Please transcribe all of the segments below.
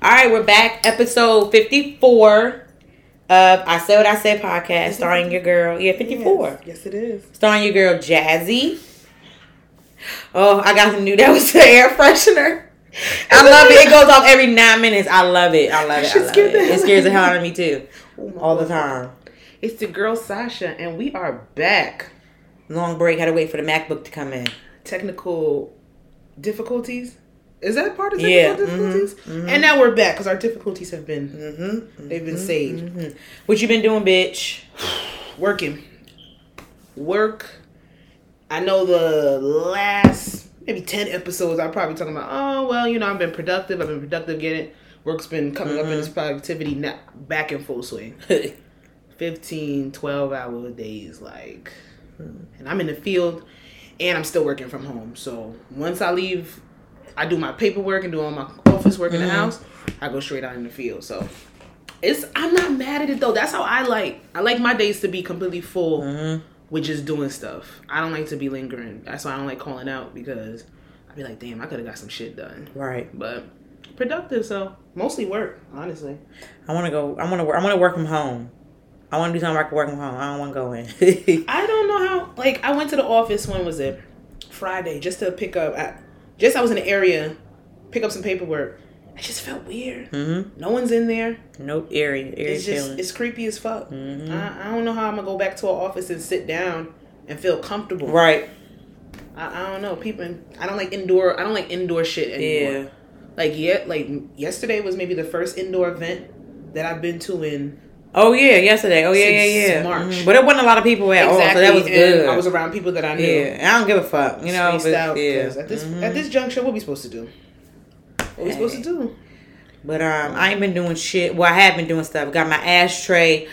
All right, we're back. Episode 54 of I Said What I Said podcast, starring your girl. Yeah, 54. Yes, yes, it is. Starring your girl, Jazzy. Oh, I got some new. That was the air freshener. I love it. It goes off every nine minutes. I love it. I love it. I love it. It scares the hell out of me too. Oh All the time. It's the girl Sasha, and we are back. Long break. Had to wait for the MacBook to come in. Technical difficulties. Is that part of Yeah, mhm, difficulties? And now we're back because our difficulties have been Mm-hmm. they've been saved. Mm-hmm. What you been doing, bitch? Working, work. I know the last maybe ten episodes. I'm probably talking about. Oh well, you know I've been productive. I've been productive getting. Work's been coming up in its productivity now back in full swing. 15 12 hour days like and i'm in the field and i'm still working from home so once i leave i do my paperwork and do all my office work in the mm-hmm. house i go straight out in the field so it's i'm not mad at it though that's how i like i like my days to be completely full mm-hmm. with just doing stuff i don't like to be lingering that's why i don't like calling out because i'd be like damn i could have got some shit done right. but productive so mostly work honestly I want to go. I want to work. I want to work from home. I want to do something where I can work from home. I don't want to go in. I don't know how. Like, I went to the office. When was it? Friday, just to pick up. I, just I was in the area, pick up some paperwork. I just felt weird. mm-hmm. No one's in there. Nope. Eerie. Eerie It's just feeling. it's creepy as fuck. Mhm. I, I don't know how I'm gonna go back to an office and sit down and feel comfortable. Right. I, I don't know. People. I don't like indoor. I don't like indoor shit anymore. Yeah. Like yeah, like yesterday was maybe the first indoor event that I've been to in Oh yeah. Yesterday. Oh yeah. Yeah. Yeah. March. Mhm. But it wasn't a lot of people at all, so that was and good. I was around people that I knew. yeah. I don't give a fuck. You know. But, out. yeah. At this Mhm. at this juncture, what we supposed to do? What we supposed to do? But um, I ain't been doing shit. Well, I have been doing stuff. Got my ashtray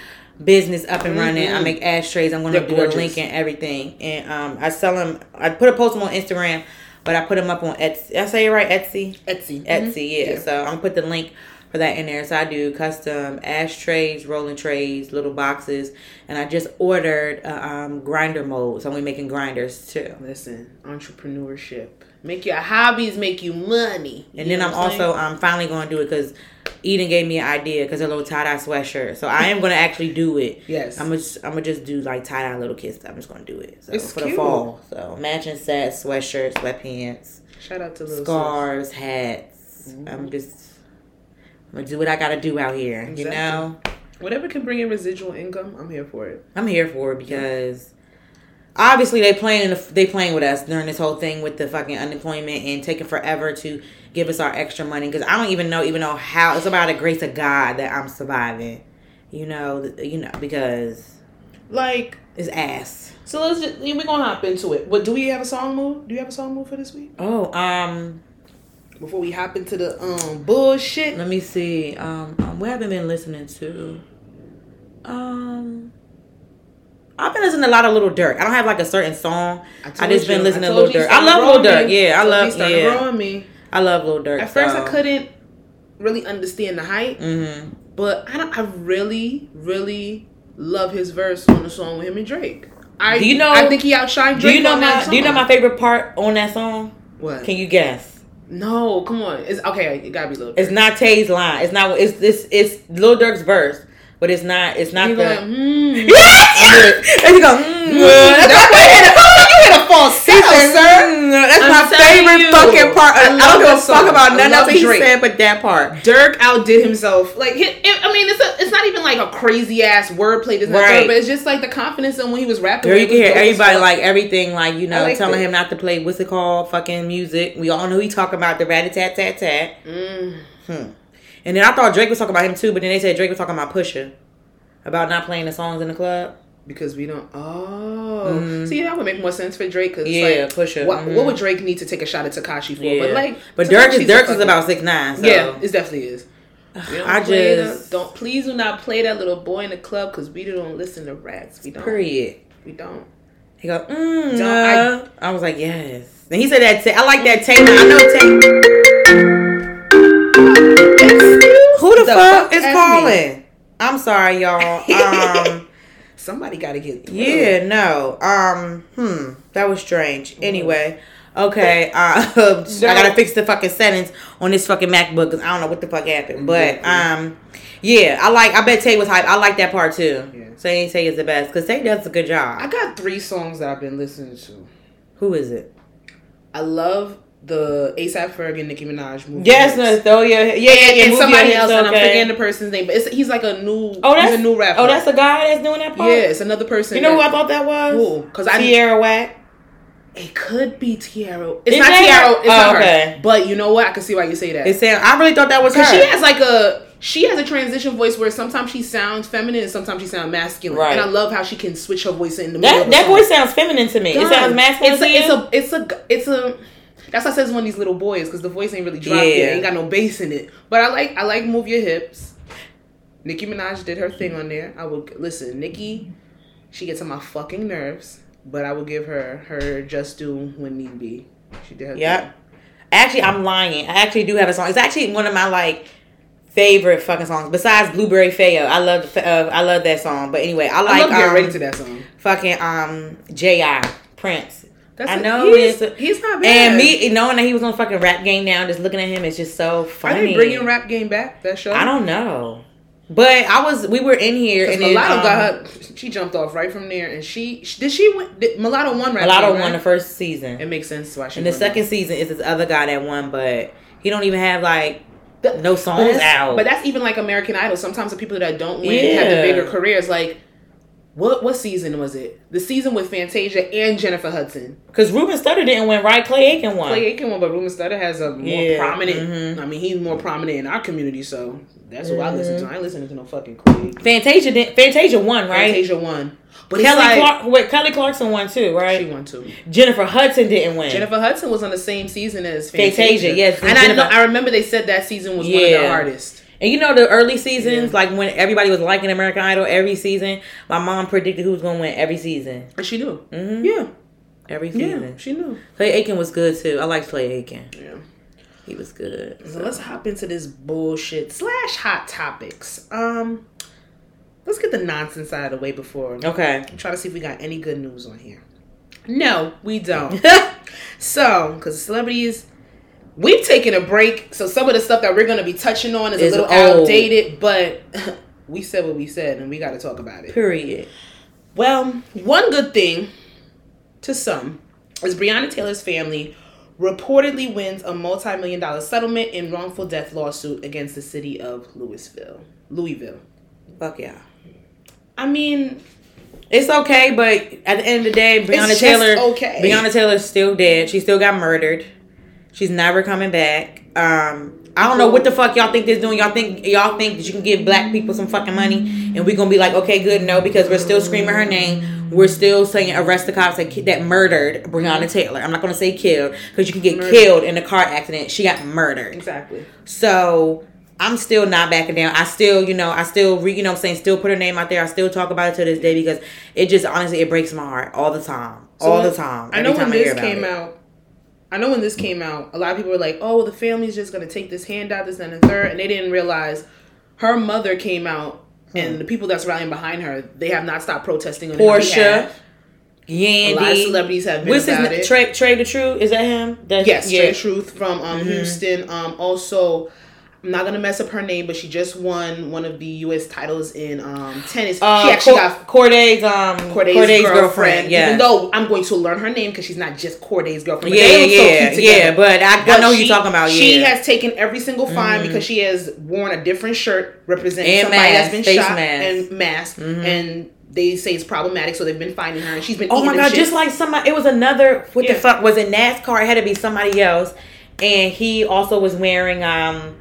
business up and running. I Mhm. make ashtrays. I'm gonna They're do gorgeous. a link and everything. And um, I sell them. I put a post on Instagram, but I put them up on Etsy. I say it right, Etsy. Etsy. Etsy, yeah. Yeah. So I'm gonna put the link for that in there. So I do custom ashtrays, rolling trays, little boxes, and I just ordered a um, grinder mold. So I'm making grinders too. Listen, entrepreneurship. Make your hobbies make you money. And You then I'm also I'm um finally going to do it because Eden gave me an idea because a little tie dye sweatshirt. So I am gonna actually do it. Yes. I'm gonna just, I'm gonna just do like tie dye little kids. I'm just gonna do it. So It's for the fall. So matching sets, sweatshirts, sweatpants, Shout out to little scarves, hats. Mm-hmm. I'm just I'm gonna do what I gotta do out here. You know. Whatever can bring in residual income, I'm here for it. I'm here for it because obviously they playing the, they playing with us during this whole thing with the fucking unemployment and taking forever to give us our extra money because I don't even know even know how it's about the grace of God that I'm surviving. You know, you know because Like, it's ass. so let's just we're gonna hop into it. What do we have a song move? Do you have a song move for this week? Oh, um, Before we hop into the um bullshit. let me see. Um, um what haven't been listening to? Um. I've been listening to a lot of Little Durk. I don't have like a certain song. I, told just been listening to Little you Durk. I love Little Durk. Yeah, I you love. started Yeah, growing me. I love Lil Durk. At first, so. I couldn't really understand the hype, Mm-hmm. but I don't. I really, really love his verse on the song with him and Drake. I Do you know- I think he outshined Do you know on my Do you know my favorite part on that song? What? Can you guess? no, come on. It's okay. It gotta be Lil. It's not Tay's line. It's not. It's this. It's Lil Durk's verse, but it's not. It's not He the. like, mm. Yes! And he go. Mm, that's why you hit favorite. a, you hit a He said, sir. mm, That's I'm my favorite you. fucking part. I, I don't give a fuck about none of else he said, but that part. Durk outdid himself. Like, it, it- I mean, it's a, it's not even like a crazy ass wordplay. Not Right. But it's just like the confidence in when he was rapping. Girl, you can hear everybody like everything, like you know, liked telling it. him not to play what's it called, fucking music. We all know he talking about the rat tat tat tat. Mm. Hmm. And then I thought Drake was talking about him too, but then they said Drake was talking about Pusha, about not playing the songs in the club. Because we don't. Oh, Mhm. see, that would make more sense for Drake. Cause Yeah, like, it. What, mhm. what would Drake need to take a shot at Tekashi for? Yeah. But like, but Durk is Durk is about six nine. So. Yeah, it definitely is. I just the- don't please do not play that little boy in the club because we don't listen to rats. We don't. period. We don't. He go, mm, Don't- uh." I, was like, yes. And he said that. Ta- I like that Taylor. I know Taylor. Who the, fuck, is asked me? calling? I'm sorry, y'all. Um, Somebody got to get. through. yeah, no. Um, hmm, that was strange. Anyway, Okay, uh, I gotta fix the fucking settings on this fucking MacBook because I don't know what the fuck happened. But um, yeah, I like. I bet Tay was hype. I like that part too. Yeah. Saying Tay is the best because Tay does a good job. I got three songs that I've been listening to. Who is it? I love the ASAP Ferg and Nicki Minaj movie. Yes, no, throw your yeah, yeah, yeah. and somebody else, and I'm okay. forgetting the person's name, but it's, he's like a new. Oh, that's a new rapper. Oh, that's the guy that's doing that part. yeah, it's another person. You know who I thought that was? Who? Because I Tierra Whack. it could be Tierra. It's Is not that Tierra. It's Oh, not okay. her. But you know what? I can see why you say that. It's sound. I really thought that was her. She has like a she has a transition voice where sometimes she sounds feminine and sometimes she sounds masculine. Right. And I love how she can switch her voice in the middle. that that voice sounds feminine to me. It sounds masculine. It's to a, it's a it's a it's a that's why I said it's one of these little boys because the voice ain't really dropped Yeah. yet. Ain't got no bass in it. But I like I like move your hips. Nicki Minaj did her thing on there. I will listen. Nicki, she gets on my fucking nerves, but I will give her her just due when need be. She did her Yep. thing. Actually, I'm lying. I actually do have a song. It's actually one of my like favorite fucking songs. Besides Blueberry Faygo, I love uh, I love that song. But anyway, I I like love getting um, ready to that song. fucking um J.I. Prince. That's I a- know he's, he's not bad. And me knowing that he was on fucking rap game now, just looking at him, it's just so Are funny. they bringing rap game back? That show. I don't know. But I was, we were in here and Mulatto um, got her. She jumped off right from there, and she did she win. Did, Mulatto won rap. Mulatto game, won right? the first season. It makes sense why she. And the second that. season is this other guy that won, but he don't even have like The- no songs that's, out. but that's even like American Idol. Sometimes the people that don't win have the bigger careers. Like, what what season was it? The season with Fantasia and Jennifer Hudson. Because Ruben Studdard didn't win, right? Clay Aiken won. Clay Aiken won, but Ruben Studdard has a more Yeah, prominent. mhm. I mean, he's more prominent in our community, so that's who I listen Mm-hmm. to. I ain't listening to no fucking Clay. Aiken. Fantasia didn't. Fantasia won, right? Fantasia won, but Kelly like Clark. Wait, Kelly Clarkson won too, right? she won too. Jennifer Hudson didn't win. Jennifer Hudson was on the same season as Fantasia. Fantasia, yes, and I, know, I remember they said that season was one of the hardest. And you know the early seasons, Yeah. like when everybody was liking American Idol every season, my mom predicted who was going to win every season. And she knew. hmm Yeah, Every yeah, season. she knew. Clay Aiken was good too. I liked Clay Aiken. Yeah. He was good. So let's hop into this bullshit slash hot topics. Um, let's get the nonsense out of the way before Okay. try to see if we got any good news on here. No, we don't. so, because celebrities, we've taken a break. So some of the stuff that we're going to be touching on is Is a little old. outdated, but we said what we said, and we got to talk about it. Period. Well, one good thing to some is Breonna Taylor's family reportedly wins a multi-million dollar settlement in wrongful death lawsuit against the city of Louisville. Louisville. Fuck yeah. I mean, It's okay, but at the end of the day, Breonna Taylor, okay. Breonna Taylor's still dead. She still got murdered. She's never coming back. Um, I don't know what the fuck y'all think this doing. Y'all think y'all think that you can give black people some fucking money and we're gonna be like, okay, good, no, because we're still screaming her name. We're still saying arrest the cops that, that murdered Breonna Taylor. I'm not gonna say killed because you can get Murdered. killed in a car accident. She got murdered. exactly. So I'm still not backing down. I still, you know, I still, re, you know, I'm saying, still put her name out there. I still talk about it to this day because it just honestly it breaks my heart all the time, So all when- the time. I know when this came out. I know when this came out, a lot of people were like, "Oh, the family's just gonna take this handout, this and the third. and they didn't realize her mother came out, Hmm. and the people that's rallying behind her, they have not stopped protesting on Porsha. Yandy. A lot of celebrities have been What's his about name? it. Trey, Trey the True? Is that him? That's, Yes, yeah. Straight Truth from um, Mhm. Houston. Um, also, I'm not gonna mess up her name, but she just won one of the U.S. titles in um, tennis. Uh, she actually Cor- got Cordae's um Cordae's, Cordae's, girlfriend. girlfriend. Yeah. Even though I'm going to learn her name because she's not just Cordae's girlfriend. But yeah, look so yeah, together. yeah. But I, I know she- you're talking about. Yeah. She has taken every single fine Mhm. because she has worn a different shirt representing And somebody mask, that's been face shot mask. and mask, Mhm. and they say it's problematic, so they've been finding her, and she's been. Oh my god! shits. Just like somebody, it was another. What Yeah. the fuck was it? NASCAR. It had to be somebody else, and he also was wearing um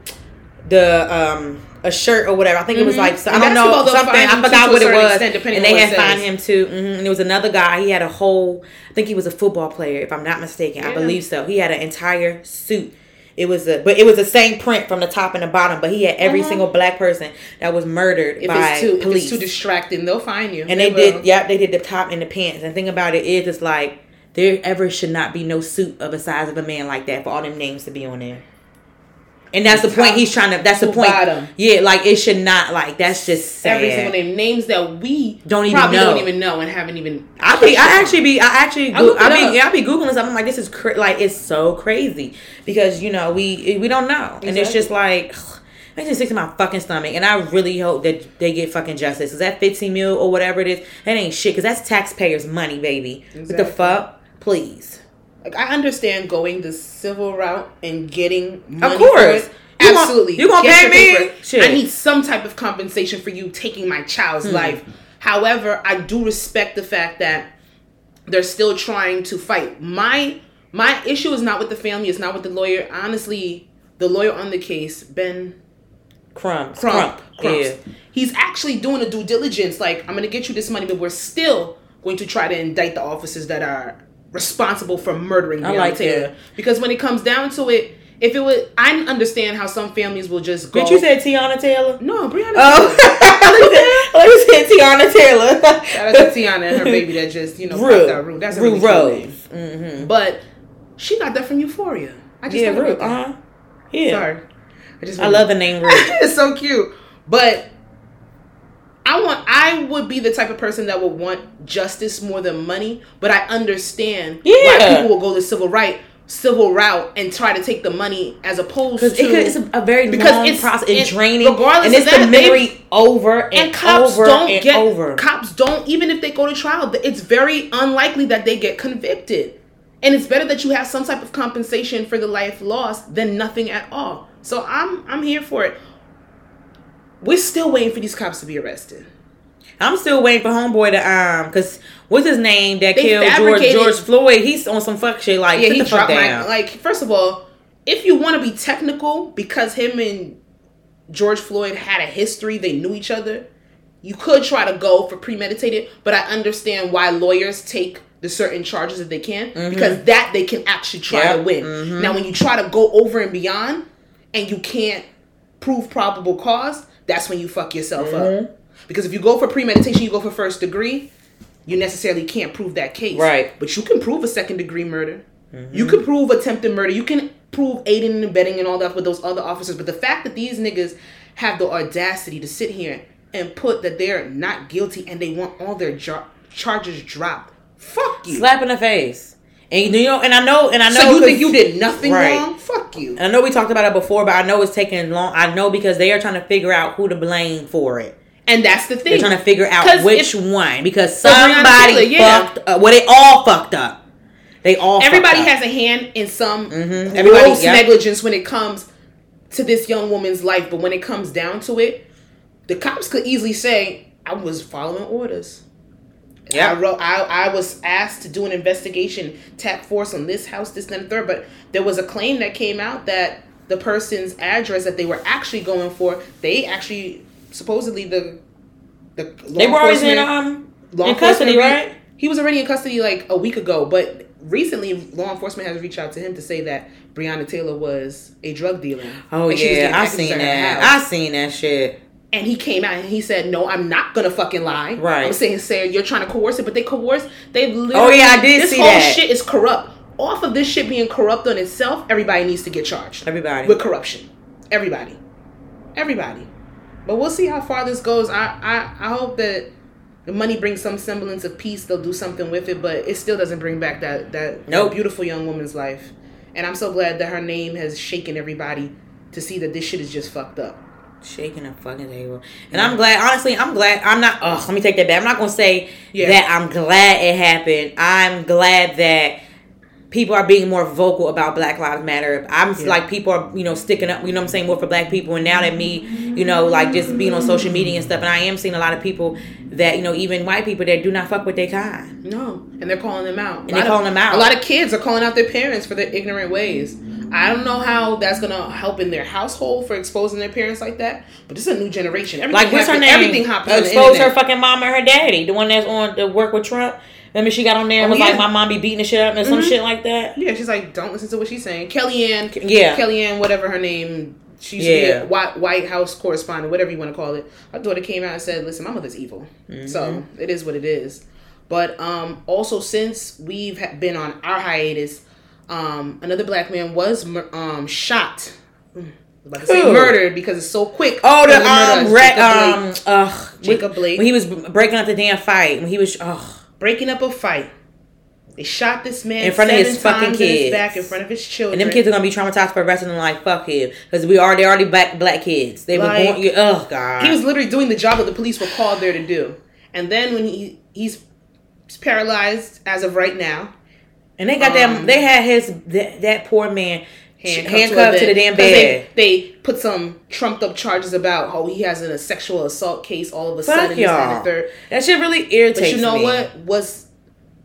the um a shirt or whatever. I think it was Mhm. like so- I don't know something. I forgot what it was, extent, and they had says. him too. hmm And there was another guy. He had a whole. I think he was a football player, if I'm not mistaken. I believe so. He had an entire suit. It was a, but it was the same print from the top and the bottom. But he had every Uh-huh. single black person that was murdered if by it's too police. if it's too distracting, they'll find you. And they will. did, yeah, they did the top and the pants. And the thing about it is, it's like there ever should not be no suit of the size of a man like that for all them names to be on there. And that's the point he's trying to. That's the point. bottom. Yeah, like it should not. Like that's just sad. Every single name, names that we Don't even probably know. don't even know and haven't even. I be, I actually be, I actually, go, I, be, yeah, I be googling something I'm like this is cra- like it's so crazy because you know we we don't know and it's just like makes me sick to my fucking stomach and I really hope that they get fucking justice. Is that 15 mil or whatever it is? That ain't shit because that's taxpayers' money, baby. What the fuck? Please. Like I understand going the civil route and getting money course. For it. You Absolutely, you gonna pay me? Shit. Hmm. I need some type of compensation for you taking my child's life. However, I do respect the fact that they're still trying to fight. My my issue is not with the family. It's not with the lawyer. Honestly, the lawyer on the case, Ben Crumbs. Crump, Crump. Yeah. he's actually doing a due diligence. Like, I'm going to get you this money, but we're still going to try to indict the officers that are responsible for murdering I Breonna like Taylor. that. Because when it comes down to it, if it was, I understand how some families will just go. Did you say Teyana Taylor? no, Breonna? Oh, me say Teyana Taylor. Shout out to Teyana and her baby that just you know Rue. out. Rue. That's a Rue really cool. Rose. Mm-hmm. But she got that from Euphoria. I just Yeah, Rue. Uh huh. Yeah. Sorry, I just I love the name Rue. it's so cute. But I want I would be the type of person that would want justice more than money, but I understand why people will go the civil right civil route and try to take the money as opposed to it could, it's a, a very Because long it's- process and draining, regardless and of it's that, the memory over and, and cops over don't and get over. cops don't even if they go to trial it's very unlikely that they get convicted. And it's better that you have some type of compensation for the life lost than nothing at all. So i'm i'm here for it we're still waiting for these cops to be arrested I'm still waiting for homeboy to um, cause what's his name that They killed George George Floyd? He's on some fuck shit. Like yeah he the fuck dropped my down. like first of all if you want to be technical because him and george floyd had a history they knew each other you could try to go for premeditated but i understand why lawyers take the certain charges that they can because that they can actually try to Yep. win now when you try to go over and beyond and you can't prove probable cause that's when you fuck yourself up. Mm-hmm. Because if you go for premeditation you go for first degree you necessarily can't prove that case. Right. but you can prove a second degree murder. Mm-hmm. You can prove attempted murder. You can prove aiding and abetting and all that with those other officers. But the fact that these niggas have the audacity to sit here and put that they're not guilty and they want all their jar- charges dropped. Fuck you. Slap in the face. And you know, and I know, and I know. so you think you did nothing Right. wrong fuck you And I know we talked about it before, but I know it's taking long. I know because they are trying to figure out who to blame for it. and that's the thing They're trying to figure out which one because somebody Taylor, yeah. fucked up. Well, they all fucked up. They all. everybody fucked up. has a hand in some Mhm. Gross yep. negligence when it comes to this young woman's life. But when it comes down to it, the cops could easily say, "I was following orders." Yep. I wrote. I, I was asked to do an investigation, task force on this house, this, and the third. But there was a claim that came out that the person's address that they were actually going for, they actually supposedly the the law They were always in um law in custody, right? He was already in custody like a week ago, but recently law enforcement has reached out to him to say that Breonna Taylor was a drug dealer. Oh yeah, I seen that. I seen that shit. And he came out and he said, "No, I'm not gonna fucking lie. Right. I'm saying, saying you're trying to coerce it, but they coerce. They literally. Oh, yeah, I did This see whole that. shit is corrupt. Off of this shit being corrupt on itself, everybody needs to get charged Everybody. with corruption. Everybody, everybody. But we'll see how far this goes. I I, I hope that the money brings some semblance of peace. They'll do something with it, but it still doesn't bring back that that, that Nope. beautiful young woman's life. And I'm so glad that her name has shaken everybody to see that this shit is just fucked up. Shaking a fucking table. And I'm glad, honestly, I'm glad. I'm not, oh, let me take that back. I'm not going to say Yeah. that I'm glad it happened. I'm glad that people are being more vocal about Black Lives Matter. I'm Yeah. like, people are, you know, sticking up, you know what I'm saying, more for black people. And now that me, you know, like just being on social media and stuff, and I am seeing a lot of people that, you know, even white people that do not fuck with their kind. No, and they're calling them out. And they're calling them out. A lot of kids are calling out their parents for their ignorant ways. I don't know how that's gonna help in their household for exposing their parents like that, but this is a new generation. Everything Like, what's her name? Everything happens. Expose her fucking mom and her daddy. The one that's on the work with Trump. Remember she got on there and Oh, was yeah. like, my mom be beating the shit up and some Mhm. shit like that. Yeah, she's like, don't listen to what she's saying. Kellyanne, Yeah. Kellyanne, whatever her name. She used to be Yeah. a White, White House correspondent, whatever you want to call it. Her daughter came out and said, "Listen, my mother's evil, Mm-hmm. so it is what it is." But um, also, since we've been on our hiatus, um, another black man was um, shot. Mm, about to say murdered because it's so quick. Oh, the um, Jacob um, Blake. ugh, Jacob Blake. when he was breaking up the damn fight, when he was, ugh, breaking up a fight. They shot this man In front of his fucking in his kids. back in front of his children. and them kids are gonna be traumatized for the rest of their life. Fuck him, because we are they already black black kids. They were born. Oh god, he was literally doing the job that the police were called there to do. And then when he he's paralyzed as of right now, and they got um, them. They had his that, that poor man handcuffed, handcuffed, to, the damn bed. They, they put some trumped up charges about oh he has a sexual assault case all of a Fuck sudden. this, that, and y'all. third. That shit really irritates But you know me. what was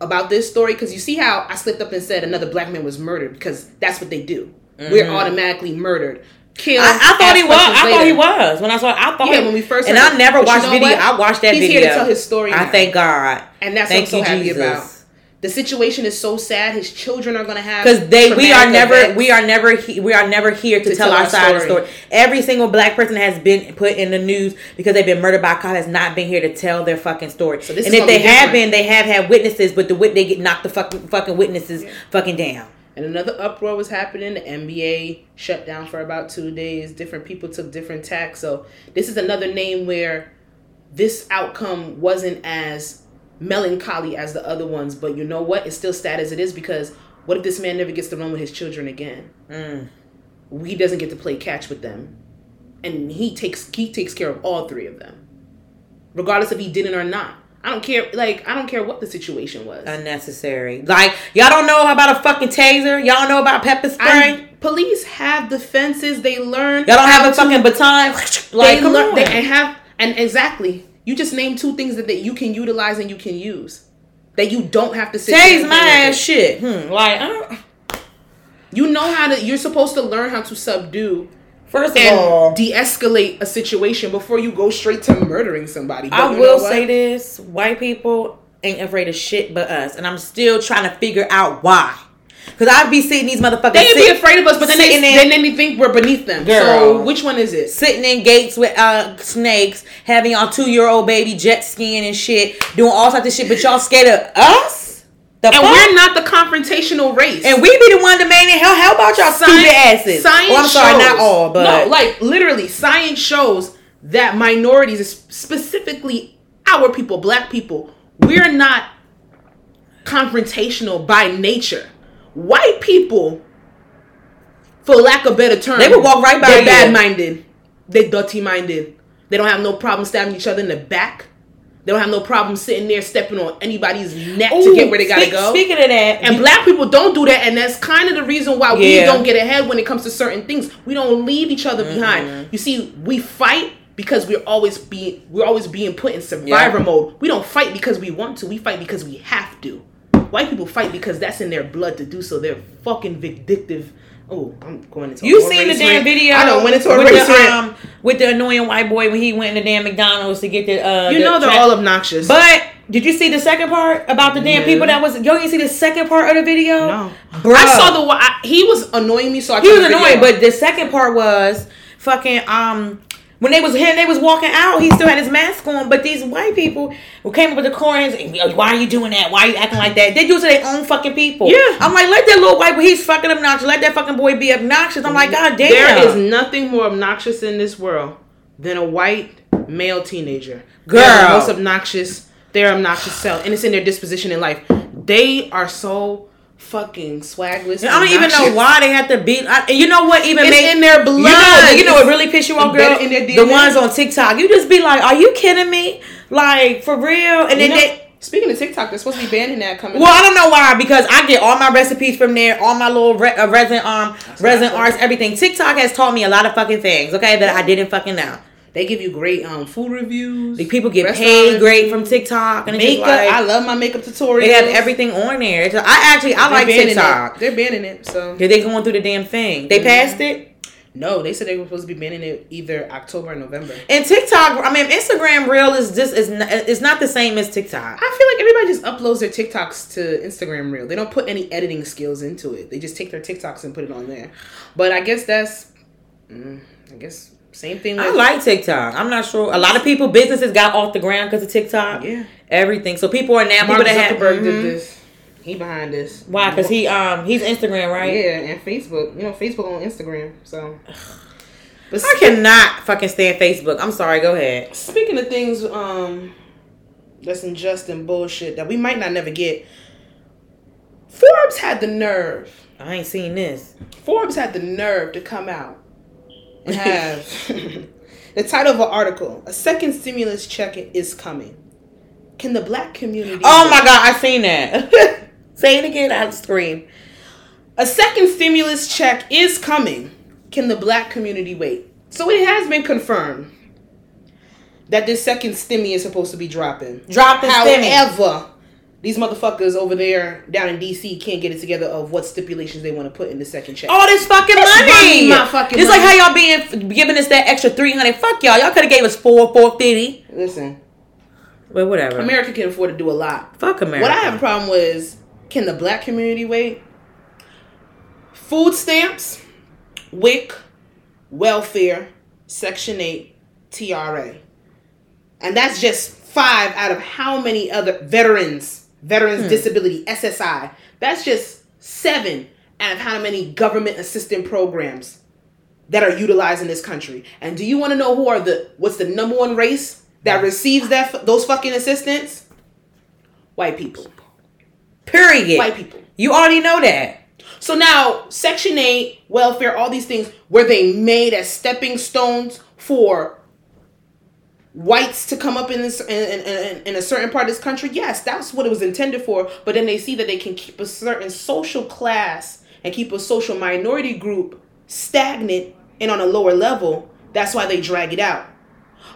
about this story? Because you see how I slipped up and said another black man was murdered because that's what they do. We're automatically murdered. Killed. Mm-hmm. I, I thought he was. I thought he was when I saw. I thought. Yeah, he- when we first and I never But you watched know video. what? I watched that He's video. here to tell his story I now. thank God. And that's Thank what I'm so you, happy Jesus. about. The situation is so sad. His children are gonna have Because they, we are never, events. we are never, he, we are never here to, To tell, tell our side of the story. Every single black person has been put in the news because they've been murdered by a cop has not been here to tell their fucking story. So this and if they be have been, they have had witnesses, but the wit they get knocked the fucking fucking witnesses fucking down. And another uproar was happening. The NBA shut down for about two days. Different people took different tacks. So this is another name where this outcome wasn't as melancholy as the other ones. But you know what? It's still sad as it is because what if this man never gets to run with his children again? Mm. He doesn't get to play catch with them, and he takes he takes care of all three of them, regardless if he didn't or not. I don't care. Like I don't care what the situation was. Unnecessary. Like y'all don't know about a fucking taser. Y'all don't know about pepper spray. I- police have defenses. They learn. y'all don't have a fucking to- baton. They Like come learn. They have and exactly. You just named two things that, that you can utilize and you can use. That you don't have to sit. there my ass shit. Hmm. Like I don't. You know how to. You're supposed to learn how to subdue First of all, de-escalate a situation before you go straight to murdering somebody. But I will say this: white people ain't afraid of shit but us, and I'm still trying to figure out why. Cause I'd be seeing these motherfuckers They be afraid of us, but then they, in- then they think we're beneath them. Girl. So which one is it? sitting in gates with uh snakes, having y'all two year old baby jet skiing and shit, doing all types of shit, but y'all scared of us? The And fuck? we're not the confrontational race. and we be the one demanding hell. How about y'all stupid asses? Science oh, I'm sorry, shows, not all, but no, like literally, science shows that minorities, specifically our people, black people, we're not confrontational by nature. White people, for lack of better term, They would walk right by They're bad minded. They're dirty minded. They don't have no problem stabbing each other in the back. They don't have no problem sitting there stepping on anybody's neck to get where they gotta speak- go. Speaking of that, And black people don't do that, and that's kind of the reason why we don't get ahead when it comes to certain things. We don't leave each other behind. You see, we fight because we're always being we're always being put in survivor Yeah. mode. We don't fight because we want to. We fight because we have to. White people fight because that's in their blood to do so. They're fucking vindictive. Oh, I'm going into You seen the damn rant. video? I don't went into a with race the, rant. um, with the annoying white boy when he went in the damn McDonald's to get the. Uh, you the know they're tra- all obnoxious. But did you see the second part about the damn No. people that was? Yo, you see the second part of the video? no, Bruh. I saw the. I, he was annoying me, so I He was turned the video annoying, but the second part was fucking um. When they was here, they was walking out. He still had his mask on, but these white people who came up with the coins, why are you doing that? Why are you acting like that? They do it to their own fucking people. Yeah. I'm like, let that little white boy. He's fucking obnoxious. Let that fucking boy be obnoxious. I'm like, god damn. There is nothing more obnoxious in this world than a white male teenager. Girl. the most obnoxious. They're obnoxious self, and it's in their disposition in life. They are so fucking swagless. I don't even know why they have to be. I, you know what? Even It's make, in their blood. You know, you know what really piss you off, girl? in their The ones on TikTok. You just be like, "Are you kidding me? Like for real?" And You then know, they. speaking of TikTok, they're supposed to be banning that coming. Well, up. I don't know why because I get all my recipes from there, all my little re- uh, resin um resin arts, everything. TikTok has taught me a lot of fucking things, okay, that I didn't fucking know. They give you great um food reviews. Like people get paid great from TikTok, and Makeup. like I love my makeup tutorials. they have everything on there. I actually I They're like TikTok. It. They're banning it. So Yeah, they going through the damn thing. They passed it. no, they said they were supposed to be banning it either October or November. And TikTok, I mean, Instagram Reel is just is not, it's not the same as TikTok. I feel like everybody just uploads their TikToks to Instagram Reel. They don't put any editing skills into it. They just take their TikToks and put it on there. But I guess that's, mm, I guess same thing. With, I like TikTok. I'm not sure. A lot of people, businesses got off the ground because of TikTok. Yeah. Everything. So people are now Mark people that have. Zuckerberg did this. He behind this. Why? Because he um he's Instagram, right? Yeah, and Facebook. You know, Facebook on Instagram. So But I cannot fucking stand Facebook. I'm sorry. Go ahead. Speaking of things, um, that's unjust and bullshit that we might not never get. Forbes had the nerve. I ain't seen this. Forbes had the nerve to come out and have the title of an article: "A second stimulus check is coming." Can the black community? Oh my god, I seen that. Say it again. I'll scream. A second stimulus check is coming. Can the black community wait? So it has been confirmed that this second stimmy is supposed to be dropping. Drop the stimmy. These motherfuckers over there down in DC can't get it together of what stipulations they want to put in the second check. All this fucking money. my fucking It's money. like how y'all being giving us that extra three hundred. Fuck y'all. Y'all could have gave us four, four fifty. Listen, But whatever. America can afford to do a lot. Fuck America. What I have a problem with is can the black community wait? Food stamps, WIC, welfare, Section 8, TRA. And that's just five out of how many other veterans, veterans hmm. disability, SSI. That's just seven out of how many government assistant programs that are utilized in this country. And do you want to know who are the what's the number one race that hmm. receives that those fucking assistance? White people. Period. White people. You already know that. So now, Section 8, welfare, all these things, were they made as stepping stones for whites to come up in, this, in, in, in a certain part of this country? Yes, that's what it was intended for. But then they see that they can keep a certain social class and keep a social minority group stagnant and on a lower level. That's why they drag it out.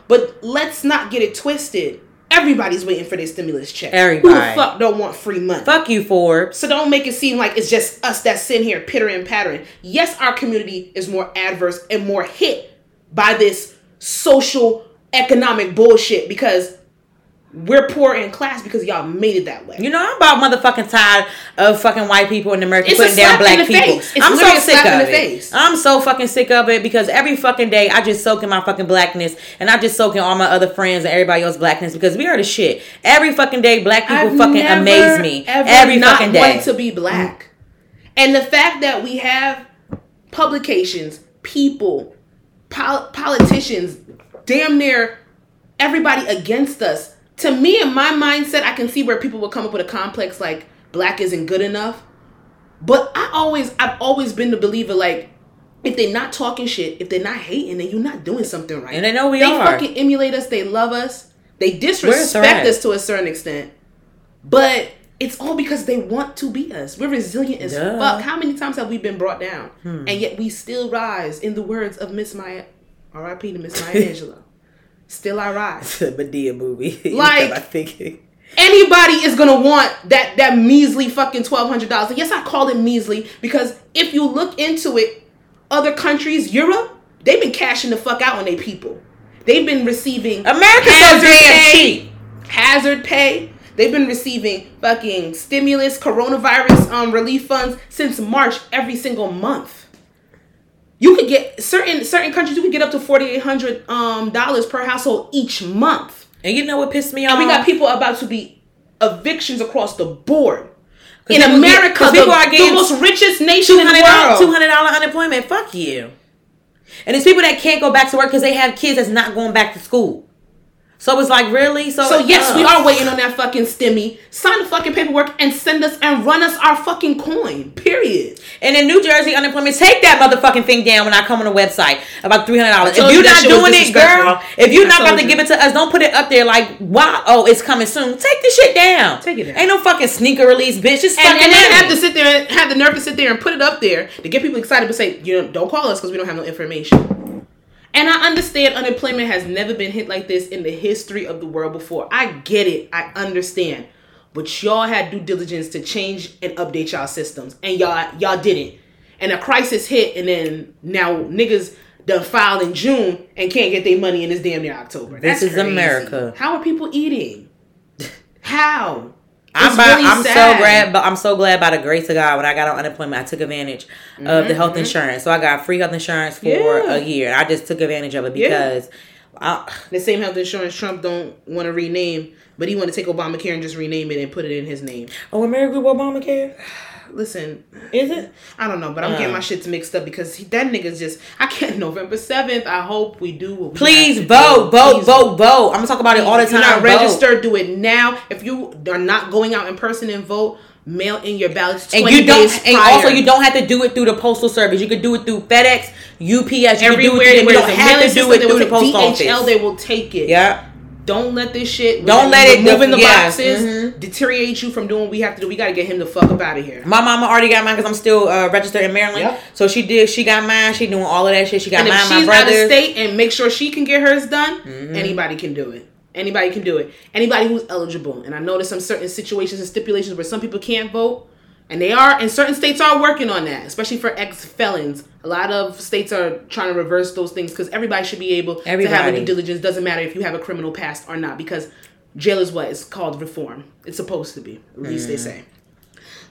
But let's not get it twisted. Everybody's waiting for their stimulus check. Who the Everybody. fuck don't want free money? Fuck you, Forbes. So don't make it seem like it's just us that's sitting here pittering and pattering. Yes, our community is more adverse and more hit by this social economic bullshit because we're poor in class because y'all made it that way. You know, I'm about motherfucking tired of fucking white people in America It's putting down black people. I'm so sick of the it. face. I'm so fucking sick of it because every fucking day I just soak in my fucking blackness and I just soak in all my other friends and everybody else's blackness because we are the shit. Every fucking day, black people I've fucking never, amaze me. Ever Every fucking day. to be black. And the fact that we have publications, people, pol- politicians, damn near everybody against us. To me, in my mindset, I can see where people will come up with a complex like black isn't good enough. But I always, I've always been the believer like, if they're not talking shit, if they're not hating, then you're not doing something right. And they know we they are. They fucking emulate us. They love us. They disrespect us to a certain extent. But it's all because they want to be us. We're resilient as Duh. Hmm. fuck. How many times have we been brought down? And yet we still rise. In the words of Miss Maya, R.I.P. to Miss Maya Angelou. Still I rise. Madea movie. Like- I think. Anybody is gonna want that that measly fucking twelve hundred dollars. And yes, I call it measly because if you look into it, other countries, Europe, they've been cashing the fuck out on their people. They've been receiving America's so hazard damn pay, cheap. hazard pay. They've been receiving fucking stimulus, coronavirus um, relief funds since March every single month. You could get certain certain countries. You could get up to forty eight hundred um dollars per household each month. And you know what pissed me off? And we got people about to be evictions across the board. In get- America, 'cause the, people are the most richest nation in the world. Two hundred dollar unemployment. Fuck you. And it's people that can't go back to work because they have kids that's not going back to school. So it's like really. So So yes, uh, we are waiting on that fucking stimmy. Sign the fucking paperwork and send us and run us our fucking coin. Period. And in New Jersey, unemployment, take that motherfucking thing down when I come on the website about three hundred dollars. If you you're not doing it, girl, if you're not about told to give it to us, don't put it up there like, wow, oh, it's coming soon. Take this shit down. Take it down. Ain't no fucking sneaker release, bitch. Just And, fucking and then have to sit there and have the nerve to sit there and put it up there to get people excited, but say, you know, don't call us because we don't have no information. And I understand unemployment has never been hit like this in the history of the world before. I get it. I understand. But y'all had due diligence to change and update y'all systems. And y'all y'all didn't. And a crisis hit and then now niggas done filed in June and can't get their money and it's damn near October. This That's is America. How are people eating? How? I'm, by, really I'm sad. so glad, but I'm so glad by the grace of God when I got on unemployment, I took advantage of the health insurance. So I got free health insurance for Mm-hmm, Yeah. a year, and I just took advantage of it Yeah. because I, The same health insurance Trump don't want to rename, but he want to take Obamacare and just rename it and put it in his name. oh, America Obamacare. Listen, Is it? I don't know, but I'm Uh. getting my shits mixed up because he, that nigga's just. I can't. November seventh. I hope we do. What we Please vote, do. vote, Please vote, vote. I'm gonna talk about it all the If you're time. not registered, do it now. If you are not going out in person and vote, mail in your ballots. 20 And you don't, and prior. also you don't have to do it through the postal service. You could do it through FedEx, UPS. You Everywhere, can do it through, you don't have to do it through the postal post DHL, office. they will take it. Yeah. Don't let this shit. Don't let it move in the yeah. boxes Mhm. deteriorate you from doing what we have to do. We got to get him the fuck up out of here. My mama already got mine because I'm still uh, registered in Maryland. Yep. So she did. She got mine. She doing all of that shit. She got And if mine. she's my out of state and make sure she can get hers done, Mm-hmm. anybody can do it. Anybody can do it. Anybody who's eligible. And I know there's some certain situations and stipulations where some people can't vote. And they are, and certain states are working on that, especially for ex felons. A lot of states are trying to reverse those things because everybody should be able to have a due diligence. Doesn't matter if you have a criminal past or not, because jail is what it's called reform. It's supposed to be, at least they say.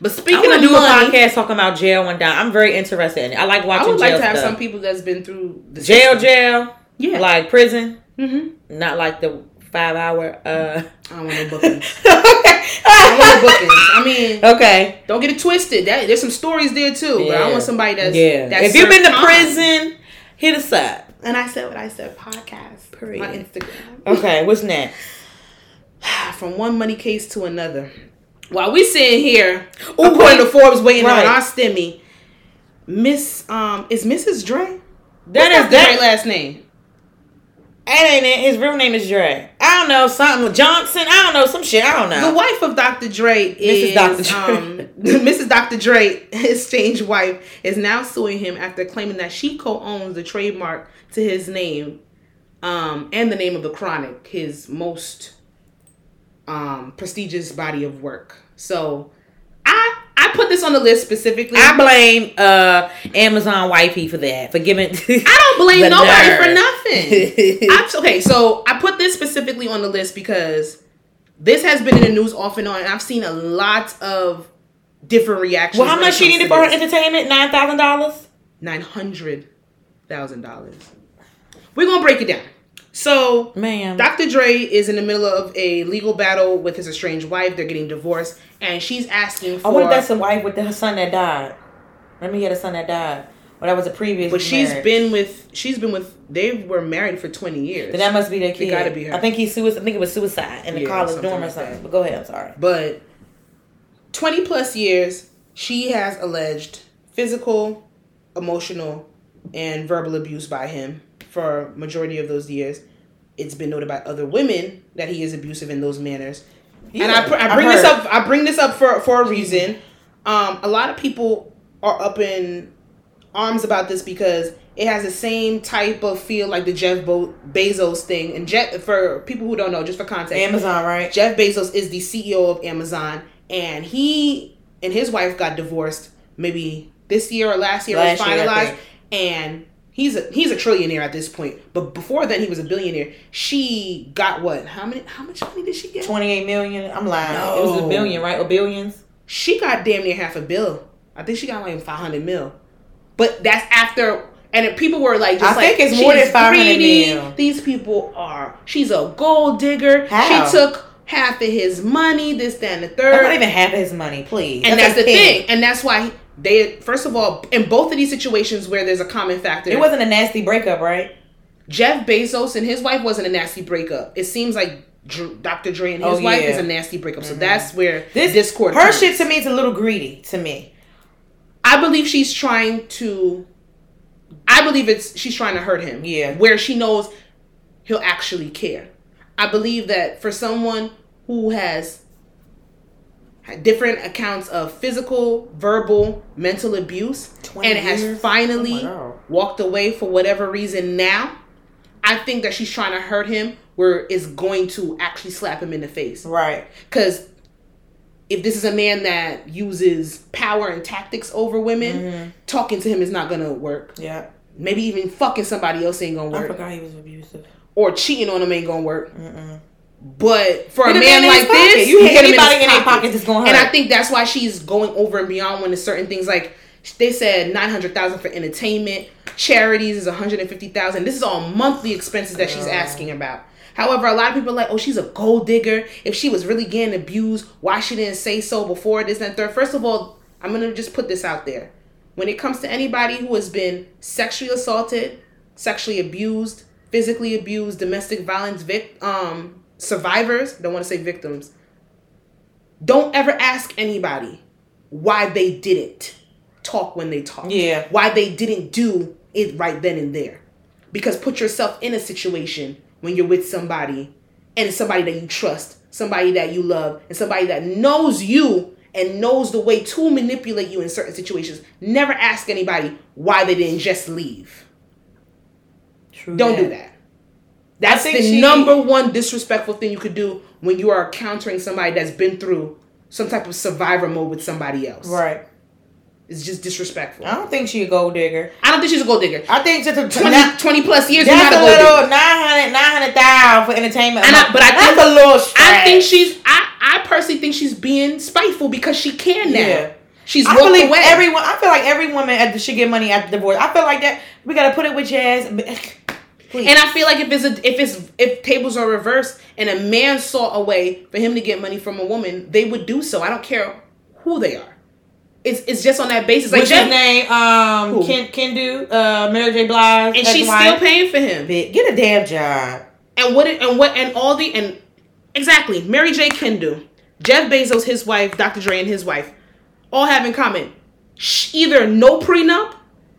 But speaking want of do money, a podcast talking about jail one time. I'm very interested in it. I like watching. I would like to have stuff. some people that's been through the jail, system. jail, Yeah. like prison, hmm not like the five hour. uh I don't want no bookings. okay. I want no bookings. I mean, Okay. don't get it twisted. That there's some stories there too. But I want somebody that's yeah. That's if you've been to prison, hit us up. and I said what I said. Podcast Period. on Instagram. Okay, what's next? From one money case to another. While we sitting here, Ooh, according wait. to Forbes, waiting Right. on our stimmy, Miss um is Mrs. Dre. That What's is the that. Last name. That ain't it. His real name is Dre. I don't know something Johnson. I don't know some shit. I don't know. The wife of Dr. Dre is Mrs. Dr. Dre. Um, Mrs. Dr. Dre, his strange wife, is now suing him after claiming that she co-owns the trademark to his name, um, and the name of the Chronic, his most um, prestigious body of work. So, I I put this on the list specifically. I blame uh Amazon wifey for that for giving. I don't blame nobody nerve. for nothing. I, okay, so I put this specifically on the list because this has been in the news off and on, and I've seen a lot of different reactions. well, how much she needed for her entertainment? Nine thousand dollars. Nine hundred thousand dollars. We're gonna break it down. So, Man, Dr. Dre is in the middle of a legal battle with his estranged wife. They're getting divorced, and she's asking for. I wonder if that's the wife with the, her son that died. Let me get a son that died. Well, that was a previous. but she's been with. She's been with. They were married for twenty years. Then that must be their kid. It gotta be her. I think he's suicide. I think it was suicide in the Yeah, college dorm or something. that. But go ahead. I'm sorry. But 20 plus years, she has alleged physical, emotional, and verbal abuse by him for majority of those years. It's been noted by other women that he is abusive in those manners. Yeah, and I, pr- I bring this up. I bring this up for for a reason. Um, a lot of people are up in arms about this because it has the same type of feel like the Jeff Bo- Bezos thing. And Jeff, for people who don't know, just for context, Amazon, right? Jeff Bezos is the CEO of Amazon, and he and his wife got divorced maybe this year or last year Last was finalized, think. and he's a he's a trillionaire at this point. But before then, he was a billionaire. She got what? How many? How much money did she get? Twenty-eight million. I'm lying. It was a billion, right? Or billions. She got damn near half a bill. I think she got like five hundred mil. But that's after. And if people were like, just I like, think it's more than 500 mil." These people are. She's a gold digger. How? She took half of his money. This, that, and the third. That's not even half of his money, please. and that's, a the thing and that's why they first of all in both of these situations where there's a common factor It wasn't a nasty breakup, right? jeff bezos and his wife wasn't a nasty breakup it seems like Dr. Dr. Dre and his Oh, wife yeah. is a nasty breakup. So mm-hmm. that's where This discord. Her comes. shit to me is a little greedy to me. I believe she's trying to. I believe it's she's trying to hurt him. Yeah. Where she knows he'll actually care. I believe that for someone who has different accounts of physical, verbal, mental abuse, 20 and has finally Oh walked away for whatever reason now, I think that she's trying to hurt him where is going to actually slap him in the face. Right. Because if this is a man that uses power and tactics over women, Mm-hmm. talking to him is not gonna work. Yeah. Maybe even fucking somebody else ain't gonna work. I forgot he was abusive. or cheating on him ain't gonna work. But for a man like this, You hit hit anybody in their pocket. pocket, it's gonna And. I think that's why she's going over and beyond when there's certain things like they said nine hundred thousand for entertainment, charities is one hundred and fifty thousand. This is all monthly expenses that she's asking about. However, a lot of people are like, oh, she's a gold digger. If she was really getting abused, why she didn't say so before this and third? First of all, I'm gonna just put this out there. When it comes to anybody who has been sexually assaulted, sexually abused, physically abused, domestic violence vic- um, survivors, don't want to say victims, don't ever ask anybody why they didn't talk when they talk. Yeah. Why they didn't do it right then and there. Because put yourself in a situation when you're with somebody and it's somebody that you trust, somebody that you love, and somebody that knows you and knows the way to manipulate you in certain situations. Never ask anybody why they didn't just leave. True Don't do that. That's the she- number one disrespectful thing you could do when you are countering somebody that's been through some type of survivor mode with somebody else. Right. It's just disrespectful. I don't think she a gold digger. I don't think she's a gold digger. I think just a 20, 20 plus years, not That's a a little digger. 900, 900,000 for entertainment. And I- but I think, that's a little I think she's. I, I personally think she's being spiteful because she can now. Yeah. She's I believe away. everyone. I feel like every woman at the, should get money after divorce. I feel like that we gotta put it with Jazz. Please. and I feel like if it's a, if it's if tables are reversed and a man saw a way for him to get money from a woman, they would do so. I don't care who they are. It's it's just on that basis. Like What's Jeff- his name? Um, Who? Ken Kendu, uh, Mary J. Blige, and she's ex-wife. still paying for him. Get a damn job. And what it, and what and all the and exactly Mary J. Kendu, Jeff Bezos, his wife, Dr. Dre, and his wife, all have in common sh- either no prenup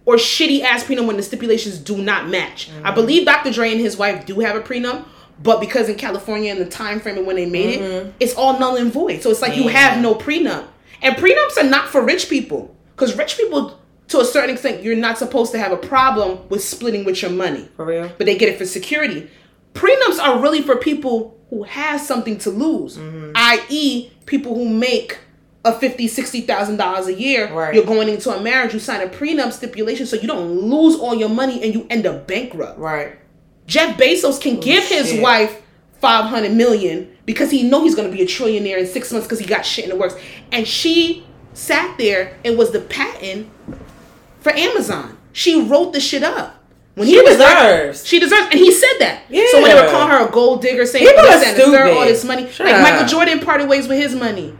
or shitty ass prenup when the stipulations do not match. I believe Dr. Dre and his wife do have a prenup, but because in California and the time frame of when they made it, it's all null and void. So it's like you have no prenup, and prenups are not for rich people because rich people. To a certain extent, you're not supposed to have a problem with splitting with your money For real. but they get it for security. Prenups are really for people who have something to lose, Mm-hmm. i.e., people who make a fifty, sixty thousand dollars a year. Right. You're going into a marriage, you sign a prenup stipulation so you don't lose all your money and you end up bankrupt. Right. Jeff Bezos can oh, give his wife five hundred million because he know he's gonna be a trillionaire in six months because he got shit in the works. And she sat there and was the patent for Amazon. She wrote the shit up. When She deserves. she deserves, and he said that. Yeah. So when they were calling her a gold digger, saying People this, are that, and the third, stupid. all this money, Shut like up. Michael Jordan parted ways with his money.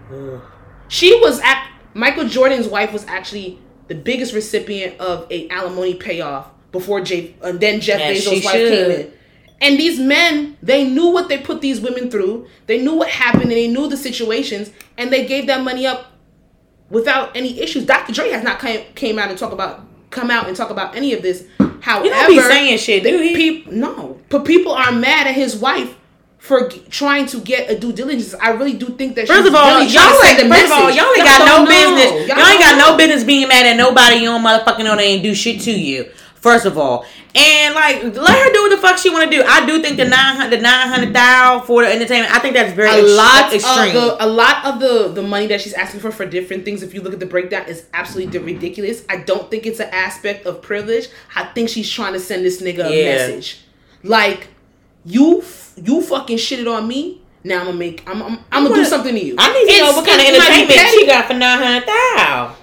She was at Michael Jordan's wife was actually the biggest recipient of a alimony payoff before Jay, and then Jeff As Bezos' wife came in. And these men, they knew what they put these women through. They knew what happened, and they knew the situations, and they gave that money up without any issues. Dr. Dre has not came, came out and talk about come out and talk about any of this. However, He don't be saying shit, do he? peop- no, but people are mad at his wife for g- trying to get a due diligence. I really do think that. First she's of all, really y'all like, a first of all, y'all ain't got no know. business. Y'all, ain't got don't no business being mad at nobody you don't motherfucking know they ain't do shit to you. First of all, and like let her do what the fuck she want to do. I do think the nine hundred, nine hundred thousand for the entertainment. I think that's very a ex- lot extreme. of the a lot of the the money that she's asking for for different things if you look at the breakdown is absolutely ridiculous i don't think it's an aspect of privilege i think she's trying to send this nigga a Yeah. message like you you fucking shitted on me now i'm gonna make i'm i'm, I'm gonna do something to you I need to know what kind of be entertainment she got for nine hundred thousand.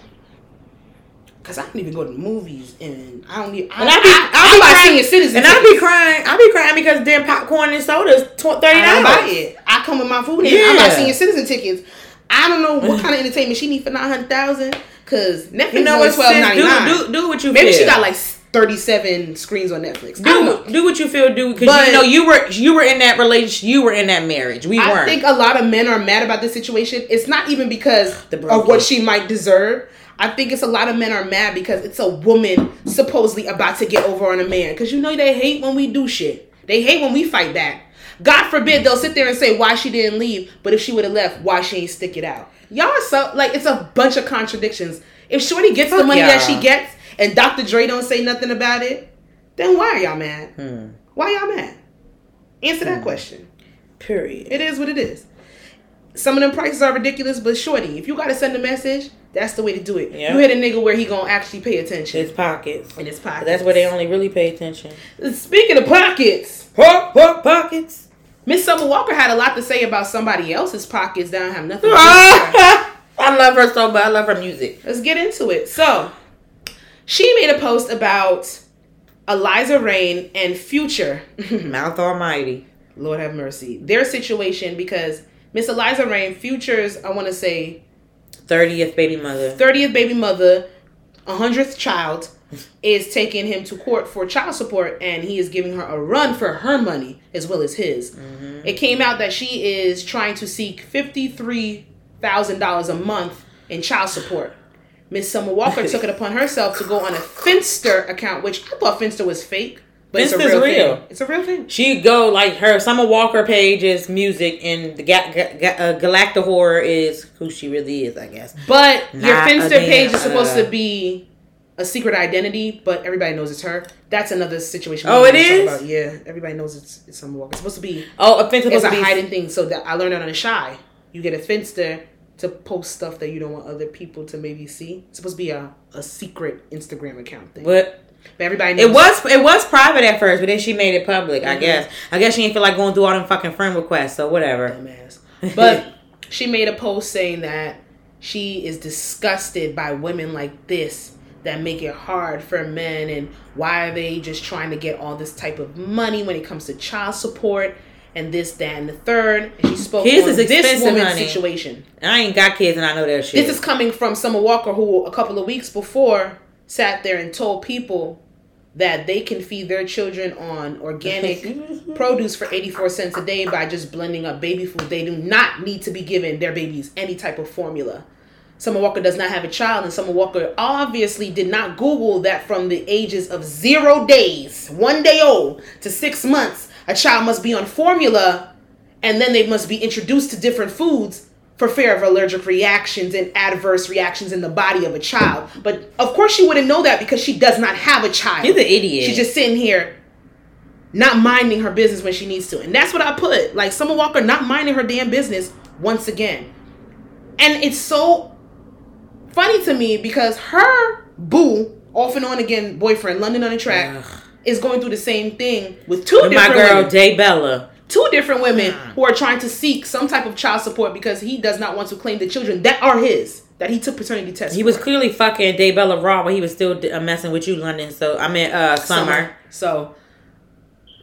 Cause I don't even go to the movies and I don't even. I, And I, I be, I, I be buy crying, senior citizen and I be crying. I be crying because damn popcorn and sodas tw- thirty I don't buy dollars. it. I come with my food and I buy Yeah. senior citizen tickets. I don't know what mm. kind of entertainment she need for nine hundred thousand. Cause Netflix You know is what? twelve Do, do do what you Maybe feel. she got like thirty seven screens on Netflix. Do do what you feel. Do because you know you were you were in that relationship. You were in that marriage. We I weren't. I think a lot of men are mad about this situation. It's not even because The of what she might deserve. I think it's a lot of men are mad because it's a woman supposedly about to get over on a man. Because you know they hate when we do shit. They hate when we fight back. God forbid they'll sit there and say why she didn't leave, but if she would have left, why she ain't stick it out. Y'all are so like it's a bunch of contradictions. If Shorty gets the Fuck money that she gets and Dr. Dre don't say nothing about it, then why are y'all mad? Hmm. Why y'all mad? Answer that question. Period. It is what it is. Some of them prices are ridiculous, but shorty, if you gotta send a message, that's the way to do it. Yeah. You hit a nigga where he gonna actually pay attention His pockets. in his pockets. That's where they only really pay attention. Speaking of pockets, pork pockets. Miss Summer Walker had a lot to say about somebody else's pockets that don't have nothing. to do with her. I love her so much. I love her music. Let's get into it. So, she made a post about Eliza Reign and Future. Mouth Almighty. Lord have mercy. Their situation because Miss Eliza Reign, Future's, I want to say, 30th baby mother. 30th baby mother, 100th child, is taking him to court for child support and he is giving her a run for her money as well as his. Mm-hmm. It came out that she is trying to seek $53,000 a month in child support. Miss Summer Walker took it upon herself to go on a Finsta account, which I thought Finsta was fake. But it's a Finsta's real, real. thing. It's a real thing. She go like her Summer Walker page is music, and the Ga- Ga- Ga- uh, Galacta horror is who she really is, I guess. But your Not a Finsta damn- page is supposed uh, to be a secret identity, but everybody knows it's her. That's another situation. Oh, it is? Yeah, everybody knows it's it's Summer Walker. It's supposed to be Oh, it's a supposed to be hiding thing. So that I learned that on a shy. You get a Finsta to post stuff that you don't want other people to maybe see. It's supposed to be a, a secret Instagram account thing. but But everybody knows it was it was private at first, but then she made it public. I Mhm. guess. I guess she didn't feel like going through all them fucking friend requests. So whatever. dumbass. But she made a post saying that she is disgusted by women like this that make it hard for men and why are they just trying to get all this type of money when it comes to child support and this, that, and the third. And she spoke Kids on is this woman's honey. situation. I ain't got kids, and I know that shit. This is coming from Summer Walker, who a couple of weeks before sat there and told people that they can feed their children on organic produce for 84 cents a day by just blending up baby food. They do not need to be giving their babies any type of formula. Summer Walker does not have a child, and Summer Walker obviously did not Google that from the ages of zero days, one day old, to six months, a child must be on formula, and then they must be introduced to different foods for fear of allergic reactions and adverse reactions in the body of a child. But of course, she wouldn't know that because she does not have a child. You're the idiot. She's just sitting here not minding her business when she needs to. And that's what I put. Like Summer Walker not minding her damn business once again. And it's so funny to me because her boo, off and on again boyfriend, London on the track, Ugh. Is going through the same thing with two With my different girl women. Day Bella. Two different women who are trying to seek some type of child support because he does not want to claim the children that are his, that he took paternity tests. He was clearly fucking Day Bella raw, but he was still uh, messing with you, London. So I mean, uh, Summer. So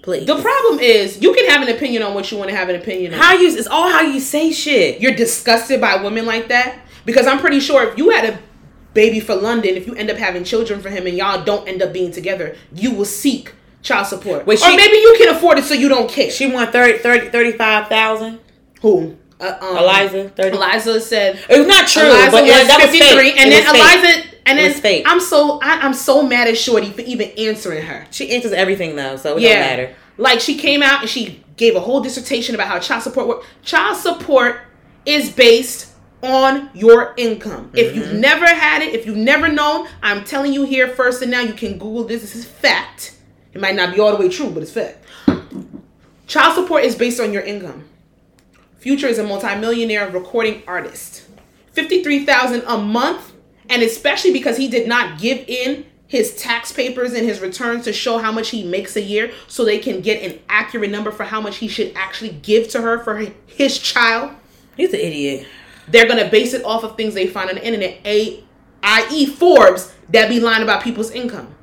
Please. the problem is you can have an opinion on what you want to have an opinion on. how you? It's all how you say shit. you're disgusted by women like that because I'm pretty sure if you had a baby for London, if you end up having children for him and y'all don't end up being together, you will seek child support. Wait, she, or maybe you can afford it so you don't care. She won 30, 30 35,000. Who? Uh, um, Eliza, 30. Eliza said It was not true, Eliza but was yeah, that was 53, fake. and It then was fake. Eliza, and then fake. I'm so I, I'm so mad at Shorty for even answering her. She answers everything though, so it yeah, don't matter. like she came out and she gave a whole dissertation about how child support work. Child support is based on your income. If you've Mm-hmm. never had it, if you've never known, I'm telling you here first and now. You can Google this. This is fact. It might not be all the way true, but it's fact. Child support is based on your income. Future is a multimillionaire recording artist. 53,000 a month and especially because he did not give in his tax papers and his returns to show how much he makes a year so they can get an accurate number for how much he should actually give to her for his child. He's an idiot. They're going to base it off of things they find on the internet, a i.e. Forbes that be lying about people's income.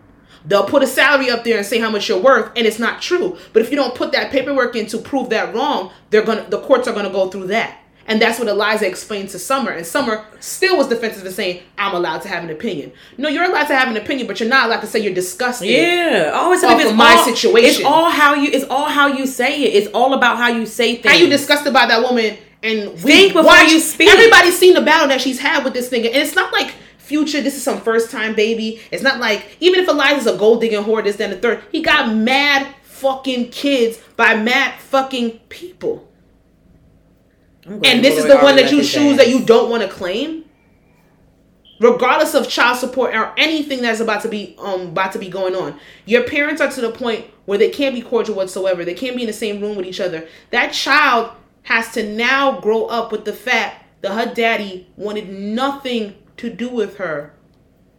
They'll put a salary up there and say how much you're worth, and it's not true. But if you don't put that paperwork in to prove that wrong, they're gonna the courts are gonna go through that. And that's what Eliza explained to Summer. And Summer still was defensive and saying, I'm allowed to have an opinion. No, you're allowed to have an opinion, but you're not allowed to say you're disgusted. Yeah, always Off it's of my all- situation. It's all how you. It's all how you say it. It's all about how you say things. How you disgusted by that woman and we Think before watched- you speak. Everybody's seen the battle that she's had with this nigga. And it's not like future, this is some first time baby. It's not like even if Eliza's a gold digging whore, this, then the third, he got mad fucking kids by mad fucking people. And this is the one that you choose that you don't want to claim. Regardless of child support or anything that's about to be um about to be going on, your parents are to the point where they can't be cordial whatsoever. They can't be in the same room with each other. That child has to now grow up with the fact that her daddy wanted nothing to do with her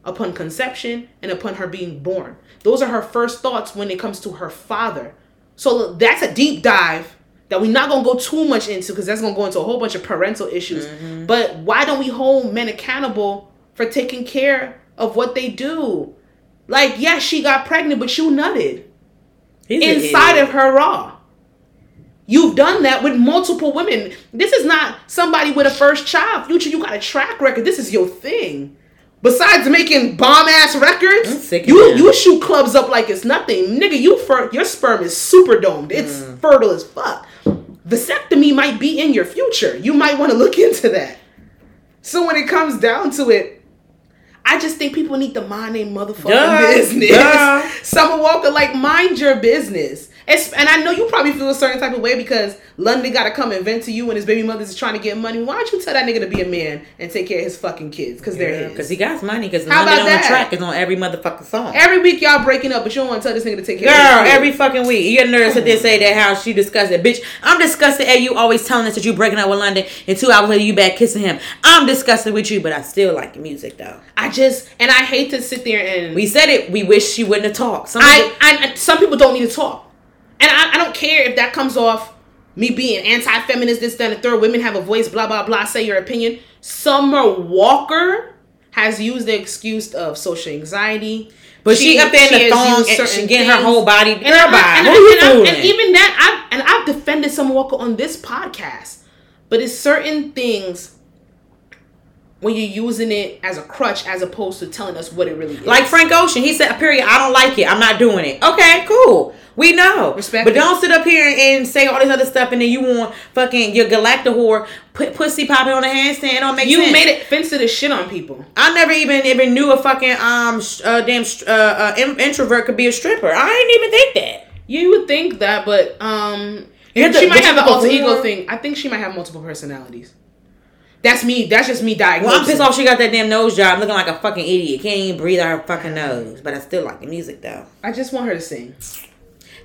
upon conception and upon her being born. Those are her first thoughts when it comes to her father. So that's a deep dive that we're not gonna go too much into because that's gonna go into a whole bunch of parental issues. Mm-hmm. But why don't we hold men accountable for taking care of what they do? Like, yes, she got pregnant, but you nutted He's inside of her raw. You've done that with multiple women. This is not somebody with a first child. Future, you got a track record. This is your thing. Besides making bomb ass records, you them. you shoot clubs up like it's nothing, nigga. You fer- your sperm is super domed. It's Mm. fertile as fuck. Vasectomy might be in your future. You might want to look into that. So when it comes down to it, I just think people need to mind their motherfucking Duh. business. Duh. Summer Walker, like, mind your business. It's, and I know you probably feel a certain type of way because London got to come and vent to you and his baby mother's is trying to get money. Why don't you tell that nigga to be a man and take care of his fucking kids? Because they're his. Because he got his money. Because How London about on that? the track is on every motherfucking song. Every week y'all breaking up, but you don't want to tell this nigga to take care Girl, of his every fucking week. You get nervous to this say that how she disgusted. Bitch, I'm disgusted at you always telling us that you breaking up with London and two hours later you back kissing him. I'm disgusted with you, but I still like your music though. I just, and I hate to sit there and. We said it. We wish she wouldn't have talked. Some I, people- I, I some people don't need to talk, and I, I don't care if that comes off me being anti-feminist, this, that, and the third. Women have a voice, blah blah blah. Say your opinion. Summer Walker has used the excuse of social anxiety, but she, up there in the thong and she getting her whole body. And, Girl, I, and, I- you and I- and even that, I've, and I've defended Summer Walker on this podcast, but it's certain things when you're using it as a crutch as opposed to telling us what it really is. Like Frank Ocean, he said, "Period. I don't like it. I'm not doing it." Okay, cool. We know. Respect but don't sit up here and say all this other stuff, and then you want fucking your galacta whore put pussy popping on a handstand. It don't make you sense. made it offensive shit on people. I never even even knew a fucking um uh, damn uh, uh, in- introvert could be a stripper. I didn't even think that. You would think that, but um, to- she might have an alter ego thing. I think she might have multiple personalities. That's me. That's just me diagnosing. Well, I'm pissed off. She got that damn nose job, looking like a fucking idiot. Can't even breathe out her fucking nose. But I still like the music though. I just want her to sing.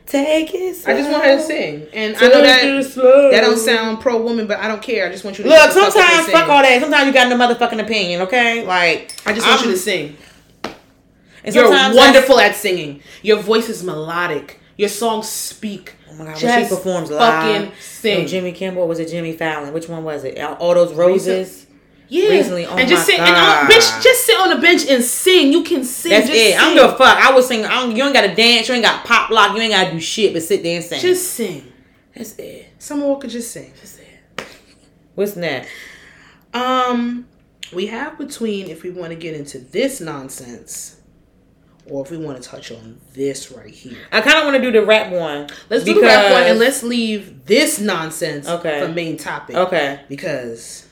Take it. I just want her to sing, and I Take know it that slow. that don't sound pro woman, but I don't care. I just want you to Look, sometimes fuck all that. Sometimes you got no motherfucking opinion. Okay, like I just want I'm- you to sing. and You're wonderful at singing. Your voice is melodic. Your songs speak. Oh my god, she performs live. fucking sing. Jimmy Kimmel was it Jimmy Fallon? Which one was it? All those roses. Yeah, Recently, oh and just my sit and uh, God. bitch, just sit on the bench and sing. You can sing. That's just it. I don't sing. give a fuck. I was singing. I don't, you ain't got to dance. You ain't got pop lock. You ain't got to do shit but sit there and sing. Just sing. That's it. Summer Walker, just sing. That's it. What's next? Um, we have between if we want to get into this nonsense, or if we want to touch on this right here. I kind of want to do the rap one. Let's do the rap one and let's leave this nonsense Okay. for main topic. Okay. Because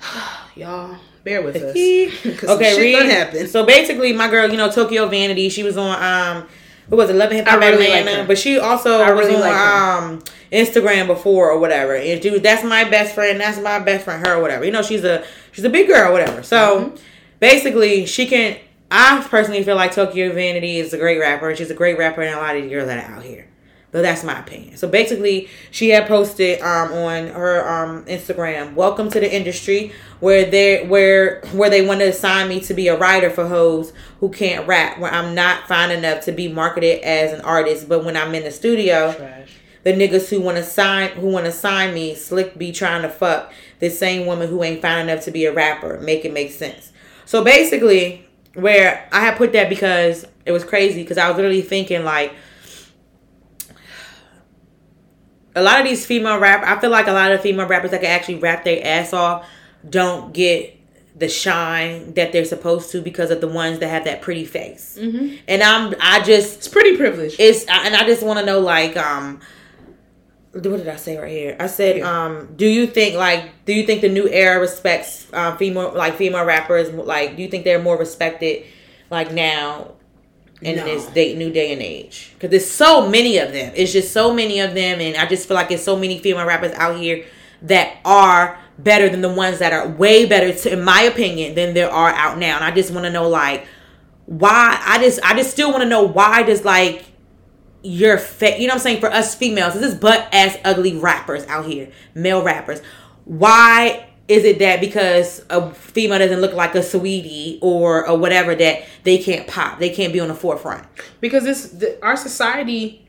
y'all bear with us. okay, read. gonna happen. So basically, my girl, you know, Tokyo Vanity, she was on um, what was it, Love and Hip Hop really Atlanta, her. but she also I was really on like um Instagram before or whatever. And she was, that's my best friend, that's my best friend, her or whatever. You know, she's a she's a big girl, whatever. So Mm-hmm. basically, she can. I personally feel like Tokyo Vanity is a great rapper. She's a great rapper, and a lot of the girls that are out here. But that's my opinion. So basically, she had posted um, on her um, Instagram, "Welcome to the industry, where they where where they want to assign me to be a writer for hoes who can't rap. Where I'm not fine enough to be marketed as an artist, but when I'm in the studio, Trash. the niggas who want to sign who want to sign me slick be trying to fuck the same woman who ain't fine enough to be a rapper. Make it make sense. So basically, where I had put that because it was crazy because I was literally thinking like a lot of these female rap I feel like a lot of female rappers that can actually rap their ass off don't get the shine that they're supposed to because of the ones that have that pretty face. Mm-hmm. And I'm I just It's pretty privileged. it's and I just want to know like um what did I say right here? I said Yeah. um do you think like do you think the new era respects um female like female rappers like do you think they're more respected like now in No. this day new day and age because there's so many of them it's just so many of them and I just feel like there's so many female rappers out here that are better than the ones that are way better to, in my opinion than there are out now and I just want to know like why I just I just still want to know why does like your fat. you know what I'm saying for us females this is butt ass ugly rappers out here male rappers why is it that because a female doesn't look like a Saweetie or or whatever that they can't pop they can't be on the forefront because this the, our society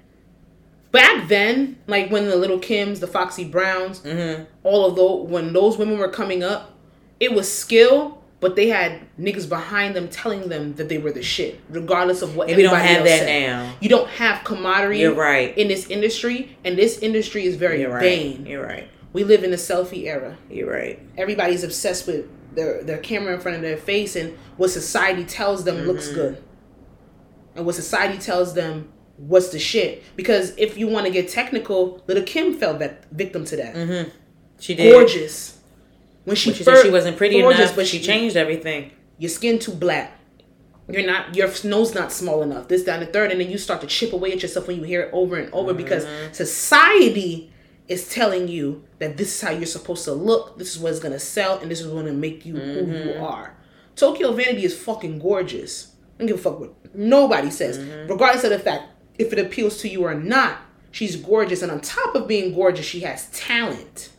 back then like when the Lil' Kims the foxy browns Mm-hmm. all of those when those women were coming up it was skill but they had niggas behind them telling them that they were the shit, regardless of what. And we don't have that said. now. You don't have camaraderie. You're right. In this industry, and this industry is very You're right. vain. You're right. We live in a selfie era. You're right. Everybody's obsessed with their their camera in front of their face and what society tells them looks Mm-hmm. good, and what society tells them what's the shit. Because if you want to get technical, Lil' Kim fell vic- victim to that. She did. Gorgeous. When she, she said she wasn't pretty gorgeous, enough, but but she changed everything. your skin too black. You're not your nose not small enough. This, that, and the third, and then you start to chip away at yourself when you hear it over and over because Mm-hmm. society is telling you that this is how you're supposed to look. This is what's gonna sell, and this is gonna make you who you Mm-hmm. are. Tokyo Vanity is fucking gorgeous. I don't give a fuck what nobody says, Mm-hmm. regardless of the fact if it appeals to you or not. She's gorgeous, and on top of being gorgeous, she has talent.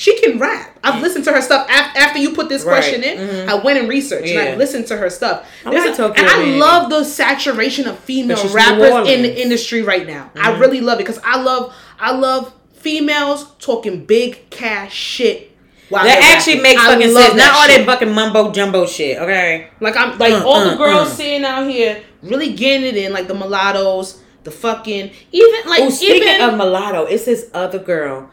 She can rap. I've listened to her stuff af- after you put this Right. question in. I went and researched and I listened to her stuff. I There's like a- Tokyo and I love the saturation of female But she's New rappers in the industry right now. I Mm-hmm. really love it because I love I love females talking big cash shit. While That actually rapping. makes I fucking sense. Not all that fucking mumbo jumbo shit. Okay. Like I'm like Uh, all the uh, girls sitting out here really getting it in, like the mulattoes, the fucking even like Oh, speaking even of mulatto, it's this other girl.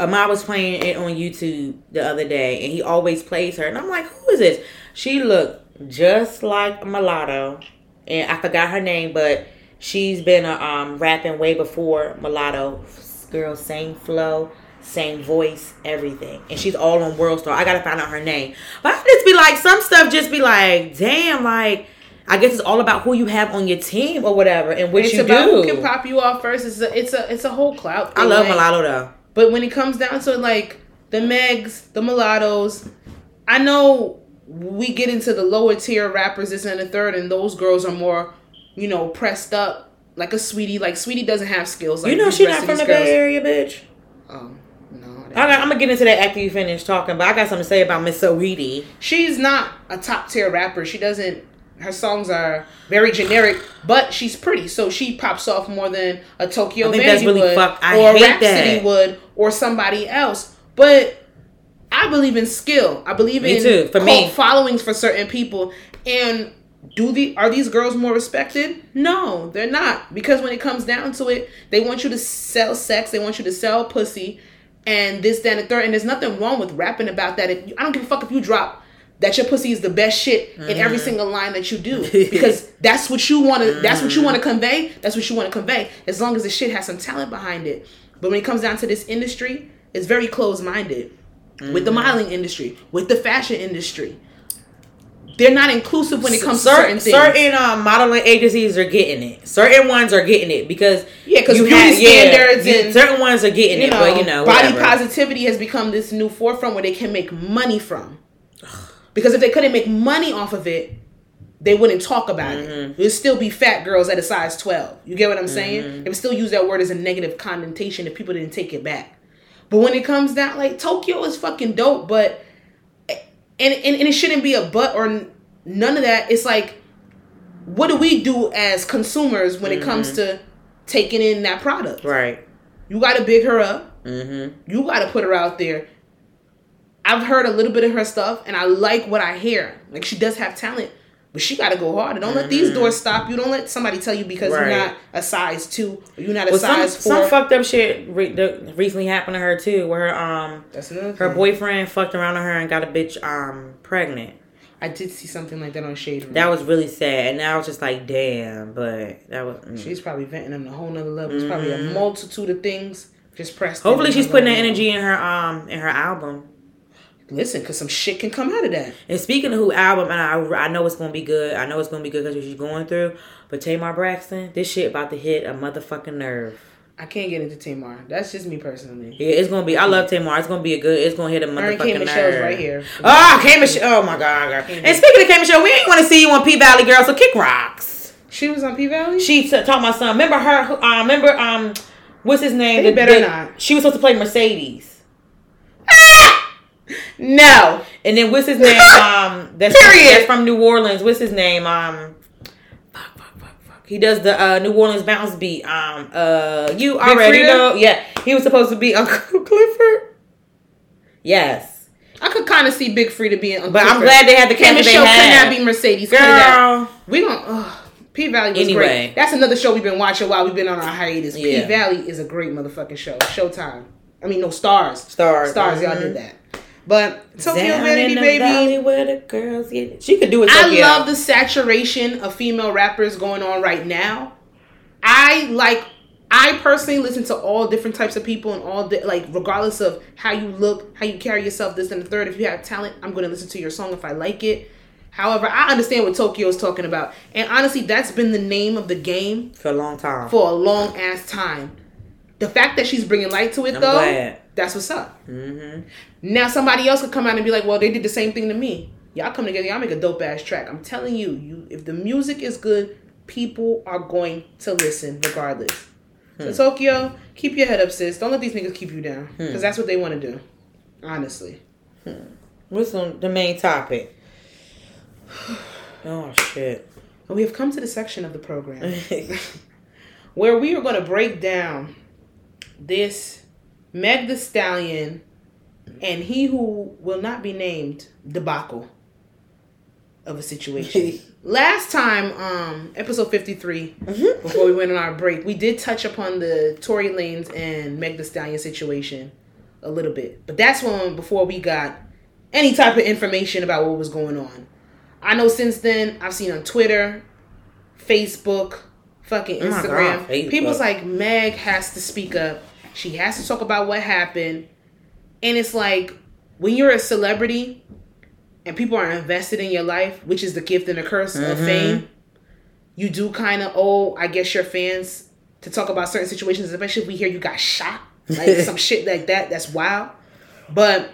Amar was playing it on YouTube the other day, and he always plays her, and I'm like, who is this? She looked just like mulatto, and I forgot her name, but she's been uh, um rapping way before mulatto. Girl, same flow, same voice, everything, and she's all on World Star. I gotta find out her name, but I just be like, some stuff just be like, damn, like. I guess it's all about who you have on your team or whatever, and what it's you about do. who can pop you off first. It's a it's a it's a whole clout. I love like- mulatto though. But when it comes down to like the Megs, the mulattoes, I know we get into the lower tier rappers, this and the third, and those girls are more, you know, pressed up. Like a Saweetie, like Saweetie doesn't have skills. Like You know she not from the. Bay Area, bitch. Oh no, I got, I'm gonna get into that after you finish talking, but I got something to say about Miss Saweetie. she's not a top tier rapper. She doesn't. Her songs are very generic, but she's pretty, so she pops off more than a Tokyo I think that's really would, fuck- I or hate Rapsody that. would, or somebody else. But I believe in skill. I believe Me in too, for me. followings for certain people. And do the are these girls more respected? No, they're not. Because when it comes down to it, they want you to sell sex, they want you to sell pussy, and this, that, and the third. And there's nothing wrong with rapping about that. If, I don't give a fuck if you drop that your pussy is the best shit in every Mm-hmm. single line that you do because that's what you want to that's what you want to convey that's what you want to convey as long as the shit has some talent behind it but when it comes down to this industry it's very closed-minded with Mm-hmm. the modeling industry with the fashion industry they're not inclusive when it comes certain, to certain things certain um, modeling agencies are getting it. Certain ones are getting it because yeah, because beauty have- standards you- and- certain ones are getting it, know, but you know, body whatever. positivity has become this new forefront where they can make money from. Because if they couldn't make money off of it, they wouldn't talk about Mm-hmm. it. It would still be fat girls at a size 12. You get what I'm saying? They would still use that word as a negative connotation if people didn't take it back. But when it comes down, like, Tokyo is fucking dope, but, and, and, and it shouldn't be a but or none of that. It's like, what do we do as consumers when it comes to taking in that product? right? You got to big her up. Mm-hmm. You got to put her out there. I've heard a little bit of her stuff, and I like what I hear. Like she does have talent, but she got to go harder. Don't let these doors stop you. Don't let somebody tell you because Mm-hmm. Right. you're not a size two, or you're not a Well, some size four. some fucked up shit re- the- recently happened to her too, where her um That's her thing. boyfriend fucked around on her and got a bitch um pregnant. I did see something like that on Shade Room. That was really sad, and I was just like, damn. But that was. mm. She's probably venting on a whole nother level. It's probably a multitude of things just pressed. Hopefully, she's putting that energy in her um in her album. Listen, because some shit can come out of that. And speaking of who album, and I I know it's gonna be good. I know it's gonna be good because what she's going through. But Tamar Braxton, this shit about to hit a motherfucking nerve. I can't get into Tamar. That's just me personally. Yeah, it's gonna be. I love Tamar. It's gonna be a good. It's gonna hit a motherfucking Michelle's nerve. right here. Oh, K Michelle. Oh my god. And speaking of K Michelle, we ain't want to see you on P Valley, girl. So kick rocks. She was on P Valley. She t- taught my son. Remember her? Uh, remember um, what's his name? They better not. She was supposed to play Mercedes. No. And then what's his name? Um, that's from, Period. that's from New Orleans. What's his name? Um, fuck, fuck, fuck, fuck. He does the uh, New Orleans bounce beat. Um, uh, you already Freedia? know. Yeah, he was supposed to be Uncle Clifford. Yes, I could kind of see Big Freedia being. Uncle but I'm glad they had the Cam cast and that Show they could had. not be Mercedes. Cut it out. Girl, We don't. Ugh. P Valley was Anyway. great. That's another show we've been watching while we've been on our hiatus. P Yeah. Valley is a great motherfucking show. Showtime. I mean, no stars. Stars. Stars. Y'all Mhm. did that. But Tokyo down Vanity in the Baby. where the girls get. She could do it. I love the saturation of female rappers going on right now. I like. I personally listen to all different types of people and all di- like regardless of how you look, how you carry yourself, this and the third. If you have talent, I'm going to listen to your song if I like it. However, I understand what Tokyo is talking about, and honestly, that's been the name of the game for a long time. for a long ass time. The fact that she's bringing light to it, I'm though, glad. That's what's up. hmm Now somebody else could come out and be like, "Well, they did the same thing to me." Y'all come together, y'all make a dope ass track. I'm telling you, you if the music is good, people are going to listen regardless. Hmm. So Tokyo, keep your head up, sis. Don't let these niggas keep you down, because that's what they want to do. Honestly, What's on the main topic? Oh shit. we have come to the section of the program where we are going to break down this Meg Thee Stallion and he who will not be named debacle of a situation. Last time, um, episode 53, Mhm. before we went on our break, we did touch upon the Tory Lanez and Meg Thee Stallion situation a little bit. But that's when before we got any type of information about what was going on. I know since then I've seen on Twitter, Facebook, fucking Oh Instagram, God, Facebook. people's like Meg has to speak up. She has to talk about what happened. And it's like when you're a celebrity and people are invested in your life, which is the gift and the curse of Mhm. fame, you do kind of owe, I guess, your fans to talk about certain situations, especially if we hear you got shot, like some shit like that. That's wild. But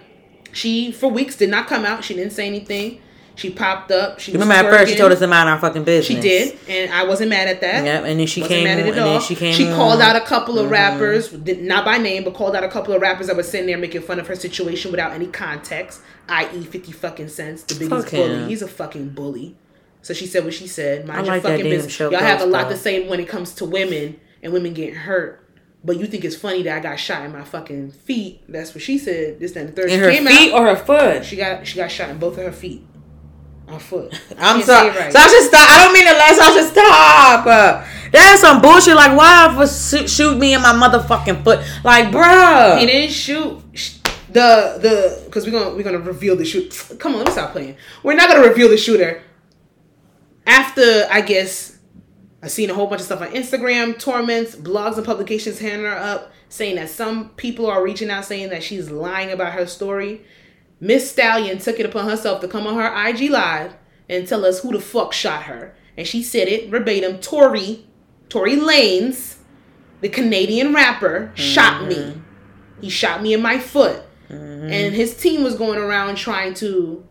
she, for weeks, did not come out. She didn't say anything. She popped up. She Remember at first she told us to mind our fucking business. She did, and I wasn't mad at that. Yep, and then she Wasn't came mad at it and at all. then she came She called out a couple of Mhm. rappers, did, not by name, but called out a couple of rappers that were sitting there making fun of her situation without any context, i.e., fifty fucking cents. The biggest Fuck bully. him. He's a fucking bully. So she said what she said. Mind I your like that fucking business. show Y'all have a lot to say when it comes to women and women getting hurt. But you think it's funny that I got shot in my fucking feet? That's what she said. This and the third. in She her came feet out. or her foot. She got she got shot in both of her feet. On foot. I'm sorry. say it right. Sasha, stop. I don't mean to let Sasha stop. Uh, that's some bullshit. Like, why for shoot, shoot me in my motherfucking foot? Like, bruh. He didn't shoot the the because we're gonna we're gonna reveal the shoot. Come on, let me stop playing. We're not gonna reveal the shooter. After I guess I seen a whole bunch of stuff on Instagram, torments, blogs, and publications handing her up, saying that some people are reaching out saying that she's lying about her story. Miss Stallion took it upon herself to come on her IG live and tell us who the fuck shot her, and she said it verbatim. Tory, Tory Lanez, the Canadian rapper, shot me. Mm-hmm. He shot me in my foot. Mm-hmm. And his team was going around trying to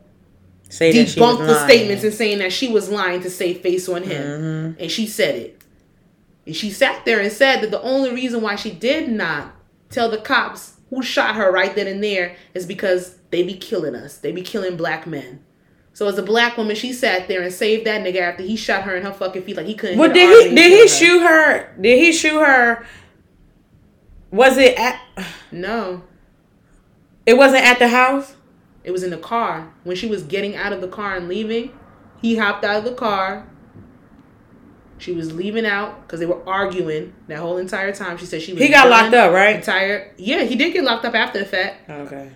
Say that she debunk the lying. statements and saying that she was lying to save face on him. Mm-hmm. And she said it. And she sat there and said that the only reason why she did not tell the cops who shot her right then and there is because they be killing us. They be killing black men. So as a black woman, she sat there and saved that nigga after he shot her in her fucking feet like he couldn't. Well, did he did he her. shoot her? Did he shoot her? Was it at? No. It wasn't at the house. It was in the car. When she was getting out of the car and leaving, he hopped out of the car. She was leaving out because they were arguing that whole entire time. She said she was. He got locked up, right? Entire. Yeah, he did get locked up after the fact, Okay.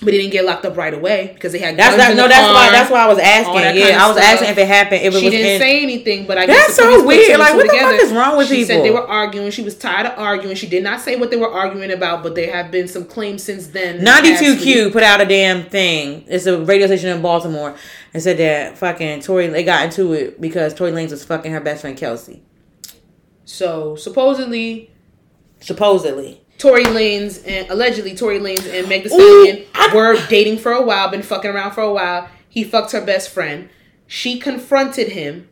but he didn't get locked up right away because they had. That's guns that. No, that's car. why. That's why I was asking. Yeah, kind of I was stuff. asking if it happened. If it She was didn't in. say anything, but I guess That's so weird. Like, two what the fuck together. is wrong with she said people? they were arguing. She was tired of arguing. She did not say what they were arguing about, but there have been some claims since then. 92Q put out a damn thing. It's a radio station in Baltimore and said that fucking Tory they got into it because Tory Lanez was fucking her best friend Kelsey. So supposedly Supposedly. Tory Lanez and allegedly Tory Lanez and Meg Thee Stallion I- were dating for a while, been fucking around for a while. He fucked her best friend. She confronted him,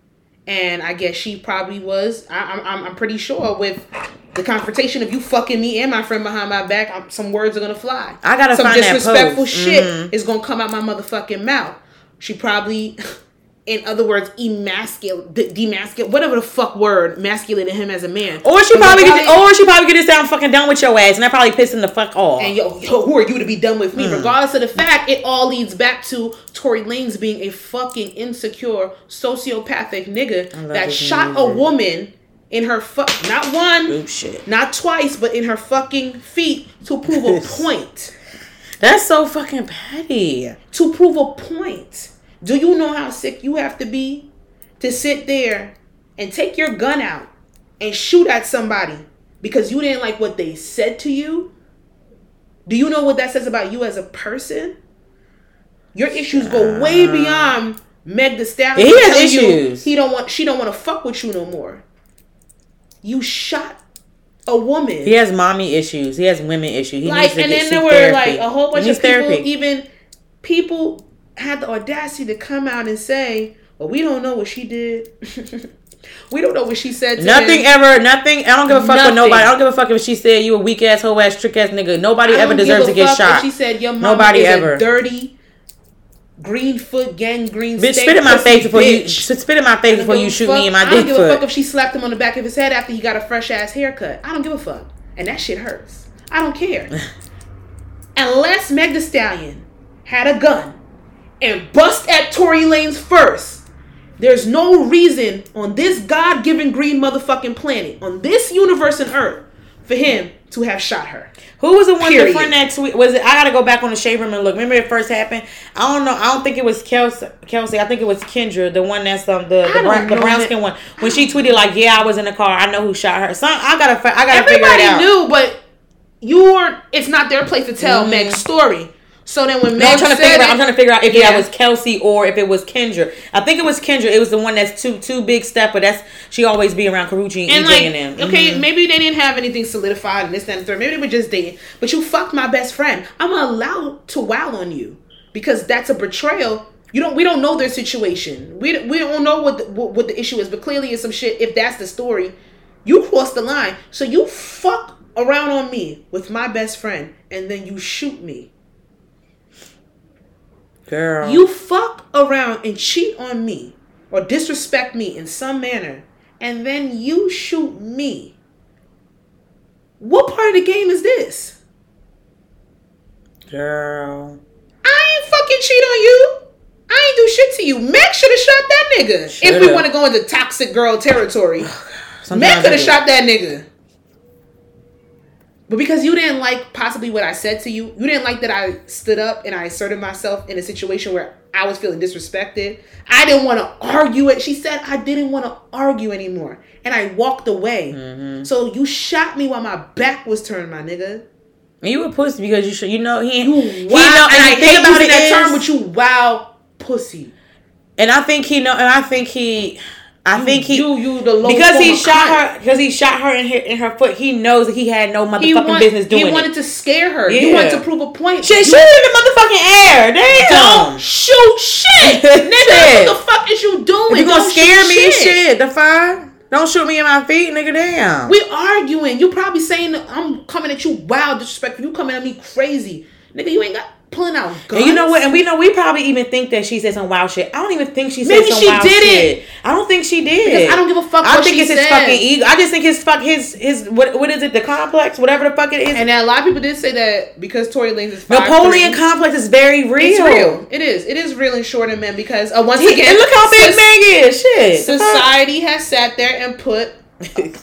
and I guess she probably was. I, I'm, I'm pretty sure with the confrontation of you fucking me and my friend behind my back, I'm, some words are gonna fly. I gotta some disrespectful shit Mhm. is gonna come out my motherfucking mouth. She probably in other words, emasculate, de- demasculate, whatever the fuck word, masculated him as a man. Or she probably, regardless- get, or she probably get this down fucking done with your ass, and that probably piss him the fuck off. and yo, yo, who are you to be done with me? Hmm. Regardless of the fact, it all leads back to Tory Lanez being a fucking insecure, sociopathic nigga that shot a woman in her fuck, not one, Ooh, not twice, but in her fucking feet to prove a point. That's so fucking petty. To prove a point. Do you know how sick you have to be to sit there and take your gun out and shoot at somebody because you didn't like what they said to you? Do you know what that says about you as a person? Your issues go way beyond Meg Thee Stallion. He has telling you issues. He don't want. She don't want to fuck with you no more. You shot a woman. He has mommy issues. He has women issues. He like, needs to and get then there were therapy. like a whole bunch of people. therapy. Even people had the audacity to come out and say, "Well, we don't know what she did. we don't know what she said." To Nothing him. ever, nothing. I don't give a fuck Nothing. with nobody. I don't give a fuck if she said you a weak ass, hoe ass, trick ass nigga. Nobody ever deserves to get shot. She said your mama Nobody is ever. a dirty green foot gang green. Bitch, steak spit in my face before you bitch. spit in my face before you shoot fuck- me in my dick. I don't give a fuck if she slapped him on the back of his head after he got a fresh ass haircut. I don't give a fuck, and that shit hurts. I don't care. Unless Meg Thee Stallion had a gun and bust at Tory Lanez first, there's no reason on this God-given green motherfucking planet, on this universe and Earth, for him to have shot her. Who was the one Period. friend that tweet? Was it? I gotta go back on the shade room and look. Remember it first happened. I don't know. I don't think it was Kelsey. Kelsey. I think it was Kendra, the one that's um the the, brown, the brown skin one. When she tweeted like, "Yeah, I was in the car. I know who shot her." Some I gotta I gotta figure it out. Everybody knew, but you weren't. It's not their place to tell Mhm. Meg's story. So then when No, I'm trying to figure out. I'm trying to figure out if Yeah. that was Kelsey or if it was Kendra. I think it was Kendra. It was the one that's too too big step, but that's she always be around Karuchi and, And EJ like, and them. okay, Mhm. maybe they didn't have anything solidified and this, that, and the third. Maybe they were just dating. But you fucked my best friend. I'm allowed to wow on you because that's a betrayal. You don't. We don't know their situation. We we don't know what the, what, what the issue is. But clearly, it's some shit. If that's the story, you crossed the line. So you fuck around on me with my best friend, and then you shoot me. Girl. You fuck around and cheat on me or disrespect me in some manner, and then you shoot me. What part of the game is this? girl. I ain't fucking cheat on you. I ain't do shit to you. Meg should have shot that nigga. If we want to go into toxic girl territory, Meg could have shot that nigga. But because you didn't like possibly what I said to you, you didn't like that I stood up and I asserted myself in a situation where I was feeling disrespected. I didn't want to argue it. She said I didn't want to argue anymore. And I walked away. Mm-hmm. So you shot me while my back was turned, my nigga. And you a pussy because you should. You know he. You he wow. know, and I the thing hate about it that is- term with you, wow, pussy. And I think he know. And I think he. I think he. you, you, the low because he shot cunt. her. Because he shot her in her in her foot. He knows that he had no motherfucking want- business doing he wanted it. to scare her. He wanted to prove a point. Shit, You shoot in the motherfucking air. Damn. Don't shoot shit, Shit. nigga. What the fuck is you doing? If you gonna Don't scare me, shit. The fuck. Don't shoot me in my feet, nigga. Damn. We arguing. You probably saying I'm coming at you wild, disrespectful. You coming at me crazy, nigga. You ain't got pulling out guns. And you know what? And we know we probably even think that she said some wild shit. I don't even think she said Maybe some she wild didn't. shit. I don't think she did. Because I don't give a fuck I think it's his fucking ego. I just think his fuck his his what what is it? The complex, whatever the fuck it is. And a lot of people did say that because Tory Lanez is 5'3", Napoleon complex is very real. It's real. It is. It is real in shorter men because uh, once He- again, and look how big soc- Meg is. Shit. Society has sat there and put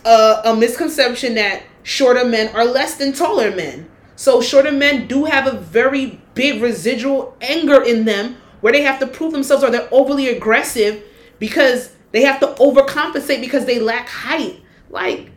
a, a misconception that shorter men are less than taller men. So shorter men do have a very big residual anger in them where they have to prove themselves or they're overly aggressive because they have to overcompensate because they lack height. Like,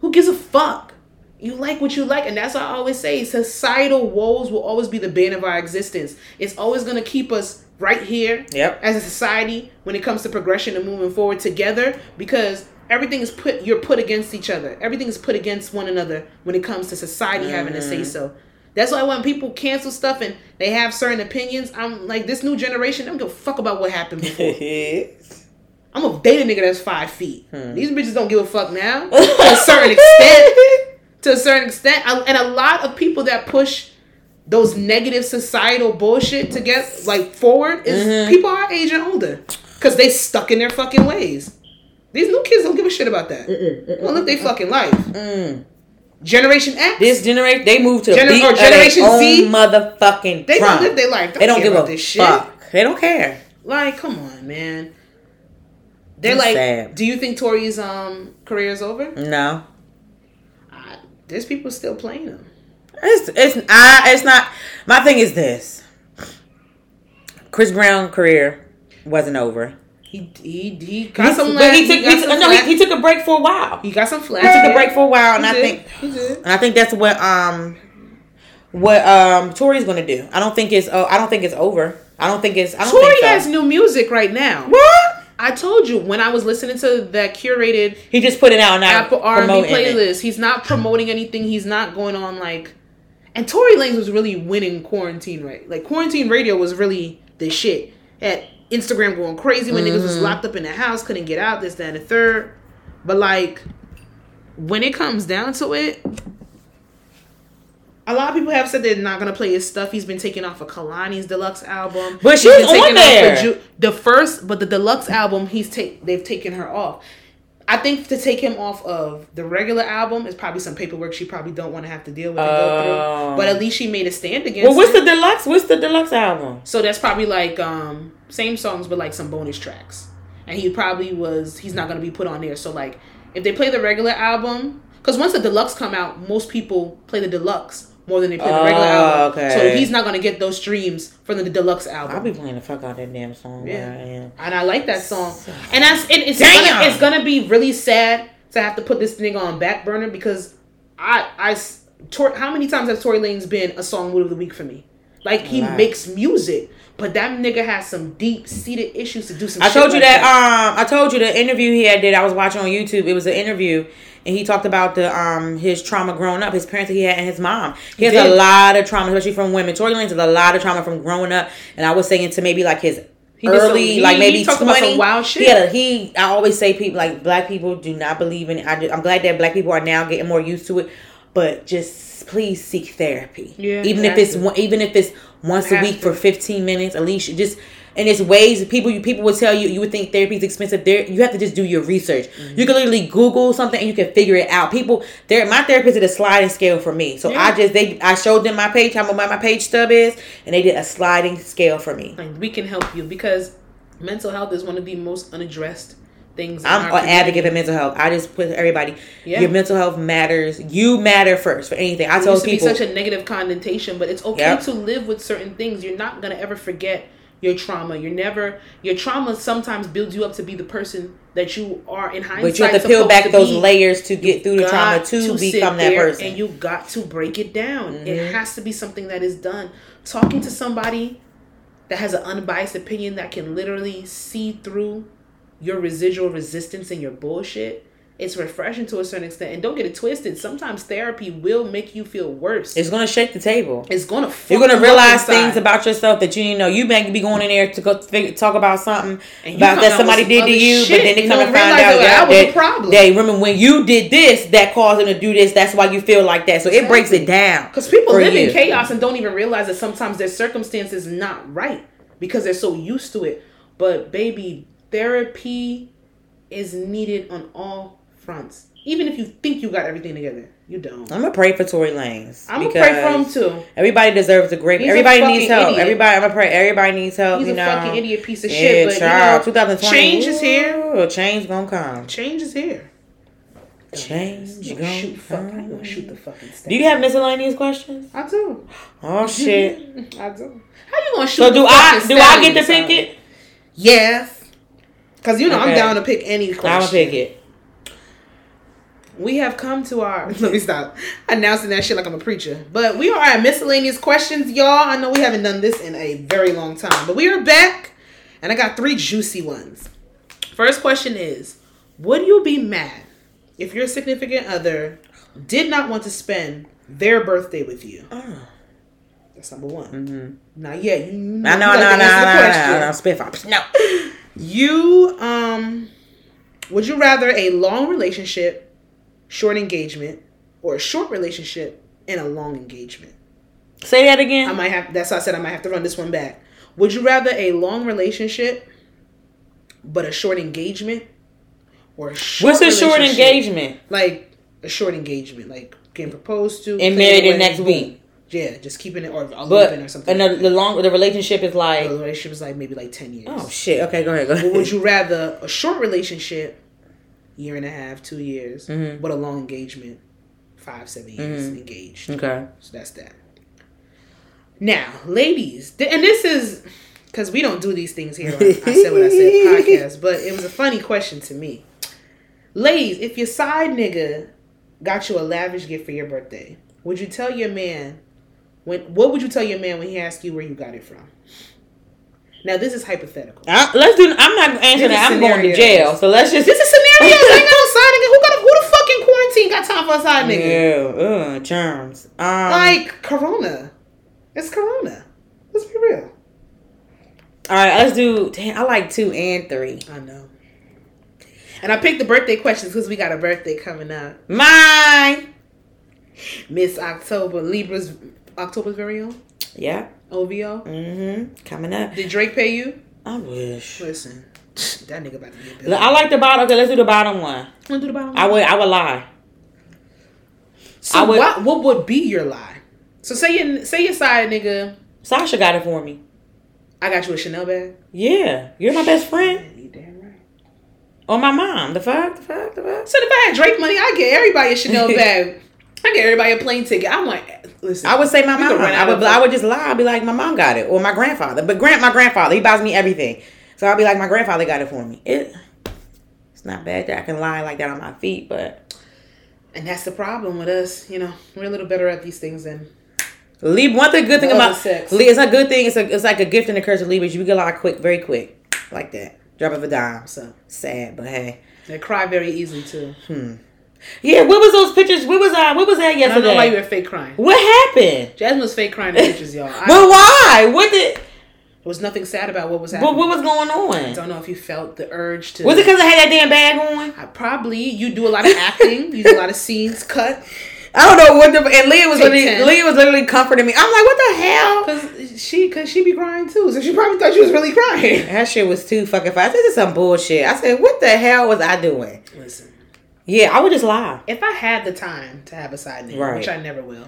who gives a fuck? You like what you like, and that's what I always say. Societal woes will always be the bane of our existence. It's always gonna keep us right here Yep. as a society when it comes to progression and moving forward together because everything is put you're put against each other everything is put against one another when it comes to society having to say mm. so that's why when people cancel stuff and they have certain opinions. I'm like this new generation i don't give a fuck about what happened before. I'm gonna date a nigga that's five feet. These bitches don't give a fuck now. To a certain extent. To a certain extent. I- and a lot of people that push those negative societal bullshit to get like forward is people our age and older. Because they stuck in their fucking ways. These new kids don't give a shit about that. They don't live their fucking life. Mm. Generation X, This generation, they moved to Gener- or Generation own Z, motherfucking they don't live their life. They don't give a this shit. fuck. They don't care. Like, come on, man. They're That's like, sad. do you think Tory's um career is over? No, I, there's people still playing him. it's it's I it's not. My thing is this: Chris Brown career wasn't over. He he he got He- some. but he took, he he, no, flack. he, he took a break for a while. He got some flash. He took a break for a while, and He I did. think he did. And I think that's what um what um Tory's gonna do. I don't think it's oh I don't think it's over. I don't think it's I don't Tory think so. has new music right now. what? I told you when I was listening to that curated He just put it out now. Apple R and B promoting it. playlist. He's not promoting anything. He's not going on like. And Tory Lanez was really winning quarantine right. Like quarantine radio was really the shit. At Instagram going crazy when niggas was Mm-hmm. locked up in the house, couldn't get out. This, that, and the third. But like, when it comes down to it, a lot of people have said they're not gonna play his stuff. He's been taken off of Kehlani's deluxe album, But He's she's been on there. Ju- the first, but the deluxe album, he's take they've taken her off. I think to take him off of the regular album is probably some paperwork she probably don't want to have to deal with and go Oh. through. But at least she made a stand against. Well, what's the deluxe? What's the deluxe album? So that's probably like um same songs but like some bonus tracks. And he probably was he's not gonna be put on there. So like if they play the regular album, because once the deluxe come out, most people play the deluxe more than they play the regular Oh, album. okay. So he's not gonna get those streams from the deluxe album. I'll be playing the fuck out that damn song. Yeah. Yeah. And I like that song. And that's it, it's gonna, it's gonna be really sad to have to put this thing on back burner because I Tor, how many times has Tory Lanez been a song mood of the week for me? Like he makes music, but that nigga has some deep seated issues to do some. I told you like that. Um, I told you the interview he had did. I was watching on YouTube. It was an interview, and he talked about the um his trauma growing up, his parents that he had, and his mom. He, has did. a lot of trauma, especially from women. Tory Lanez has a lot of trauma from growing up, and I was saying to maybe like his. some- Early, he- like he maybe talked 20. about some wild shit. He he. I always say people like black people do not believe in. it. I just, I'm glad that black people are now getting more used to it, but just please seek therapy. Yeah, even you if it's one, even if it's once a week to. for 15 minutes at least just and it's ways people you people would tell you you would think therapy is expensive. There you have to just do your research. Mm-hmm. you can literally google something and you can figure it out. People there my therapist did a sliding scale for me. So i just they i showed them my page how much my page stub is and they did a sliding scale for me. Like we can help you because mental health is one of the most unaddressed things. I'm an advocate for mental health. I just put everybody. Yeah. Your mental health matters. You matter first for anything. I It told used to people. be such a negative connotation, but it's okay Yep. to live with certain things. You're not gonna ever forget your trauma. You're never your trauma sometimes builds you up to be the person that you are in hindsight. but you have to peel back to those be. layers to get through the trauma got to, become that person. and you got to break it down. Mhm. It has to be something that is done. Talking to somebody that has an unbiased opinion that can literally see through your residual resistance and your bullshit. It's refreshing to a certain extent. And don't get it twisted. Sometimes therapy will make you feel worse. it's gonna shake the table. It's gonna. You're gonna realize things about yourself that you didn't know. You may be going in there to go figure, talk about something And about that somebody did to you, shit. but then they come and find out that yeah, that was a problem. they remember when you did this that caused them to do this. That's why you feel like that. So it breaks it down. Because people live in chaos and don't even realize that sometimes their circumstances not right because they're so used to it. But baby, therapy is needed on all fronts. Even if you think you got everything together, you don't. I'm gonna pray for Tory Lanez. I'm gonna pray for him too. Everybody deserves a great. He's everybody fucking needs help. idiot. Everybody, I'm gonna pray. Everybody needs help. He's you a know. fucking idiot piece of Yeah, shit. But child. you know, 2020. change is here. Ooh, change gonna come. Change is here. Change gonna shoot fuck. I'm gonna shoot the fucking. Do you have miscellaneous questions? I do. Oh shit. I do. How you gonna shoot? So do I? Do I get to pick it? Yes. Cause you know I'm down to pick any question. I'm gonna pick it. We have come to our. Let me stop announcing that shit like I'm a preacher. But we are at miscellaneous questions, y'all. I know we haven't done this in a very long time, but we are back, and I got three juicy ones. First question is: Would you be mad if your significant other did not want to spend their birthday with you? Oh. That's number one. Mm-hmm. Not yet. You, you I know, you I know, I gotta know, answer the I know, question. I know. Spit ups. No. You um would you rather a long relationship, short engagement, or a short relationship and a long engagement? Say that again. I might have that's why I said I might have to run this one back. Would you rather a long relationship, but a short engagement or a short What's a short engagement? Like a short engagement, like getting proposed to And married the next week. Yeah, just keeping it or a But or something. and the, the long the relationship is like the relationship is like maybe like ten years. oh shit. Okay, go ahead. Go ahead. would you rather a short relationship, year and a half, two years, Mhm. but a long engagement, five, seven years Mhm. engaged? okay. So that's that. Now, ladies, th- and this is because we don't do these things here. On, I said what I said podcast, but it was a funny question to me. Ladies, if your side nigga got you a lavish gift for your birthday, would you tell your man when? What would you tell your man when he asks you where you got it from? Now, this is hypothetical. I, let's do. I'm not answering that. I'm going to jail. So let's just. This is scenarios. I ain't got no side nigga. Who got a, who the fucking quarantine got time for a side nigga? Yeah, uh, germs. Um, Like Corona. It's Corona. Let's be real. all right, let's do. Damn, I like two and three. I know. And I picked the birthday questions because we got a birthday coming up. Mine. Miss October, Libra's October's very own Yeah. OVO. Mm-hmm. Coming up. Did Drake pay you? I wish. Listen, that nigga about to be a Look. I like the bottom. Okay, let's do the bottom one. Wanna do the bottom I would. I would lie. So I would- what? What would be your lie? So say your say your side nigga. Sasha got it for me. I got you a Chanel bag. Yeah, you're my best friend. You damn right. Or my mom. The fuck. The fuck. The fuck. So if I had Drake money, I get everybody a Chanel bag. I get everybody a plane ticket. I'm like, listen. I would say my mom. I would. I would just lie. I'd be like, my mom got it, or my grandfather. But grant my grandfather, he buys me everything. So I'll be like, my grandfather got it for me. It. It's not bad that I can lie like that on my feet, but And that's the problem with us. You know, we're a little better at these things than Leave One thing, good thing about sex. It's a good thing. It's a, it's like a gift and a curse of Libras. You get a lot quick, very quick, like that. Drop of a dime. so. Sad, but hey. They cry very easily too. Hmm. Yeah, what was those pictures? What was I? What was that yesterday? I don't know why you were fake crying. what happened? Jasmine was fake crying in pictures, y'all. I, But why? What did? there was nothing sad about what was But happening. what was going on? I don't know if you felt the urge to. Was it because I had that damn bag on? I probably you do a lot of acting, you do a lot of scenes cut. I don't know what the and Leah was Take literally 10. Leah was literally comforting me. I'm like, what the hell? Cause she, cause she be crying too, so she probably thought she was really crying. That shit was too fucking fast. This is some bullshit. I said, what the hell was I doing? Listen, Yeah, I would just lie. if I had the time to have a side name, Right. which I never will,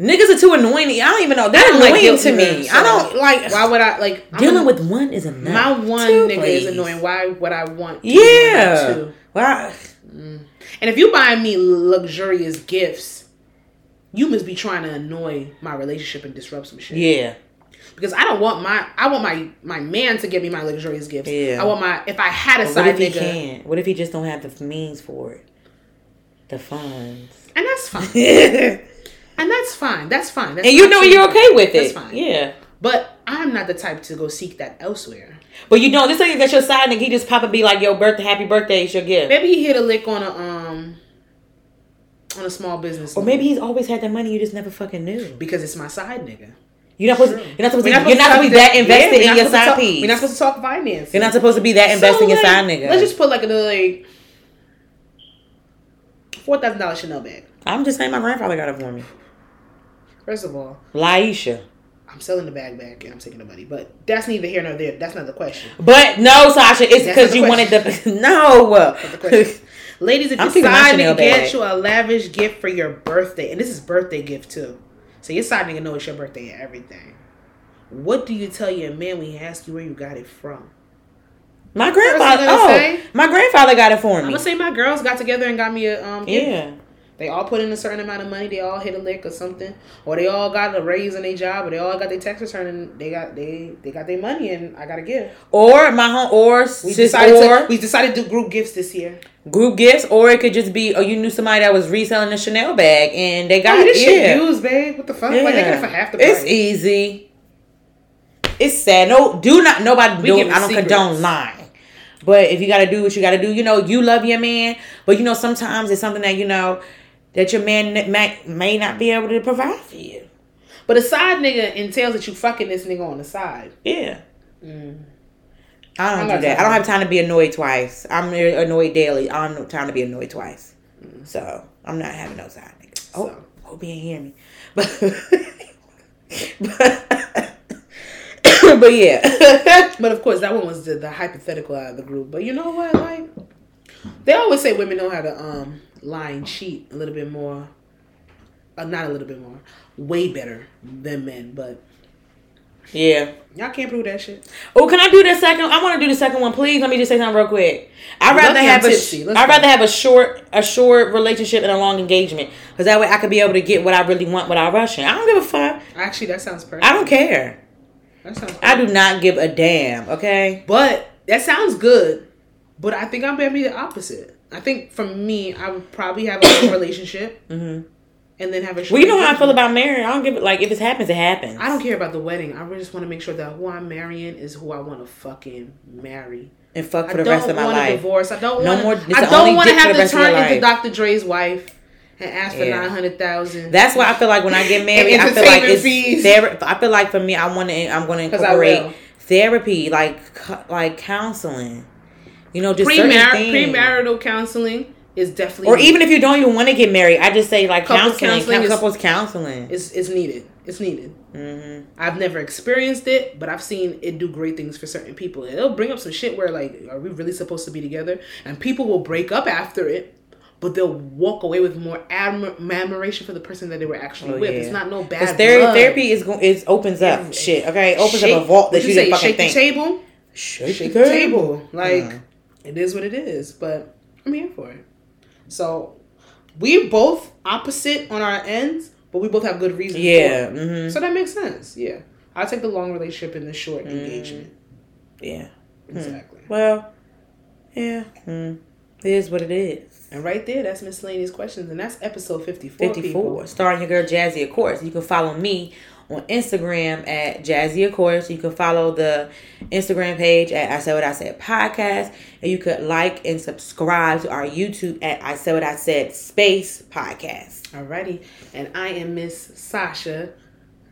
Niggas are too annoying. I don't even know. They're like annoying guilt to me. trips, I don't like why would I like I'm dealing with one is enough. my one Two, nigga please. is annoying? Why would I want? to Yeah. too? Well, mm. And if you buy me luxurious gifts, you must be trying to annoy my relationship and disrupt some shit. yeah. Because I don't want my I want my my man to give me my luxurious gifts. Yeah. I want my if I had a side what if he nigga, can't? What if he just don't have the means for it? The funds. and that's fine. and And that's fine. That's fine. That's you know you're okay with it. That's fine. Yeah. But I'm not the type to go seek that elsewhere. But you know, this thing that your side nigga, he just pop and be like, "Yo, birthday, happy birthday, it's your gift." Maybe he hit a lick on a um on a small business. Or loan maybe he's always had the money, you just never fucking knew. because it's my side nigga. You're not supposed. True. You're not supposed. We're To, not you're not supposed to be talk that invested yeah, in your side talk- piece. We're not supposed to talk finance. You're not supposed to be that invested in your like, side nigga. Let's just put like another like four thousand dollars Chanel bag. I'm just saying, my grandfather got it for me. First of all, Laisha. I'm selling the bag back and I'm taking the money, but that's neither here nor there. That's not the question. But no, Sasha, it's because you wanted the no. The question. Ladies, if I'm you keeping my decide to Chanel get bag. you a lavish gift for your birthday, and this is birthday gift too, so your side nigga know it's your birthday and everything. What do you tell your man when he asks you where you got it from? My grandfather. Oh, say? my grandfather got it for me. I'm gonna say my girls got together and got me a um. gift. Yeah. They all put in a certain amount of money. They all hit a lick or something, or they all got a raise in their job, or they all got their tax return and they got they they got their money and I got a gift. Or my home, or We sis, decided or to we decided to do group gifts this year. group gifts, or it could just be, oh, you knew somebody that was reselling a Chanel bag and they got Oh, this yeah. shit used, babe. What the fuck? Like they get it for half the price. It's easy. It's sad. No, do not. Nobody do. I don't secrets. condone lying. But if you got to do what you got to do, you know, you love your man. But you know, sometimes it's something that you know that your man may may not be able to provide for you. But a side nigga entails that you fucking this nigga on the side. Yeah. Mm. I don't I'm do that. I don't have time to be annoyed twice. I'm annoyed daily. I don't have time to be annoyed twice. So I'm not having no side niggas. Oh, So. hope you ain't hear me. But but, but yeah. but of course, that one was the, the hypothetical out of the group. But you know what? Like, they always say women know how to um lie and cheat a little bit more. Uh, not a little bit more, way better than men. But yeah. y'all can't prove that shit. Oh, can I do the second? I want to do the second one, please. Let me just say something real quick. I'd rather Lucky have a. I'd rather have a short, a short relationship and a long engagement, because that way I could be able to get what I really want without rushing. I don't give a fuck. Actually, that sounds perfect. I don't care. Sounds. I do not give a damn. Okay. But that sounds good. But I think I'm gonna be the opposite. I think for me, I would probably have a relationship hmm and then have a. Well, you know how I feel about marriage. I don't give it. Like if it happens, it happens. I don't care about the wedding. I really just want to make sure that who I'm marrying is who I want to fucking marry. and fuck I for the rest of my life. divorce. I don't No want. more- it's I don't want to have to rest of your turn into. Dr. Dre's wife and ask for Yeah. nine hundred thousand. That's why I feel like when I get married, I feel like it's fees. I feel like for me, I want to. I'm going to incorporate therapy, like like counseling. You know, just Premar- premarital counseling is definitely or even if you don't even want to get married, I just say like Couples counseling, counseling is- couples counseling. it's it's needed. It's needed. hmm I've never experienced it, but I've seen it do great things for certain people. It'll bring up some shit where like, are we really supposed to be together? And people will break up after it, but they'll walk away with more admir- admiration for the person that they were actually Oh, with. yeah. It's not no bad Because therapy, therapy is going, it opens up Yeah. shit. Okay, it opens Shake- up a vault that you, say, didn't fucking shake think. the table. Shake, shake the table. table. Like Uh. it is what it is. But I'm here for it. So we both opposite on our ends, but we both have good reasons. Yeah. For it. hmm So that makes sense. Yeah. I'll take the long relationship and the short Mm. engagement. Yeah. Exactly. Well. Yeah. Mm. It is what it is. And right there, that's miscellaneous questions, and that's episode fifty-four. 54 people. starring your girl jazzy of course you can follow me on instagram at jazzy of course you can follow the instagram page at i said what i said podcast and you could like and subscribe to our youtube at i said what i said space podcast Alrighty, and I am Miss Sasha.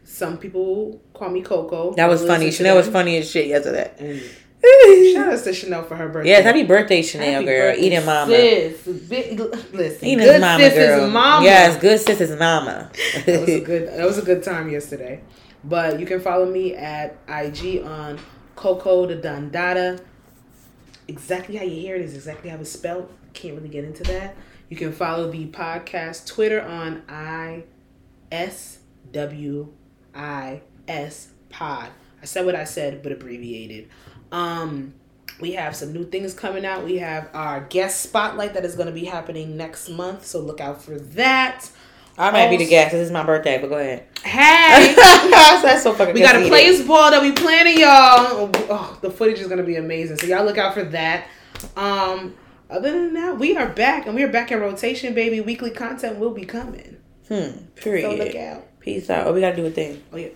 Some people call me Coco. that was funny chanel was funny as shit yesterday And shout out to Chanel for her birthday. yes happy birthday chanel Happy girl birthday, eating mama Sis. Big, listen, eating good mama sis girl is mama. yes good sis is mama that was a good. That was a good time yesterday. But you can follow me at IG on Coco the Dondada. Exactly how you hear it is exactly how it's spelled. Can't really get into that. You can follow the podcast Twitter on I S W I S Pod. I said what I said, but abbreviated. Um, we have some new things coming out. We have our guest spotlight that is going to be happening next month, so look out for that. i might be the guest. This is my birthday but go ahead Hey, that's so fucking we got a plays ball that we planning, y'all. Oh, the footage is gonna be amazing, so y'all look out for that. Um, other than that, we are back and we are back in rotation, baby. Weekly content will be coming, hmm so look period out. peace out oh we gotta do a thing Oh yeah.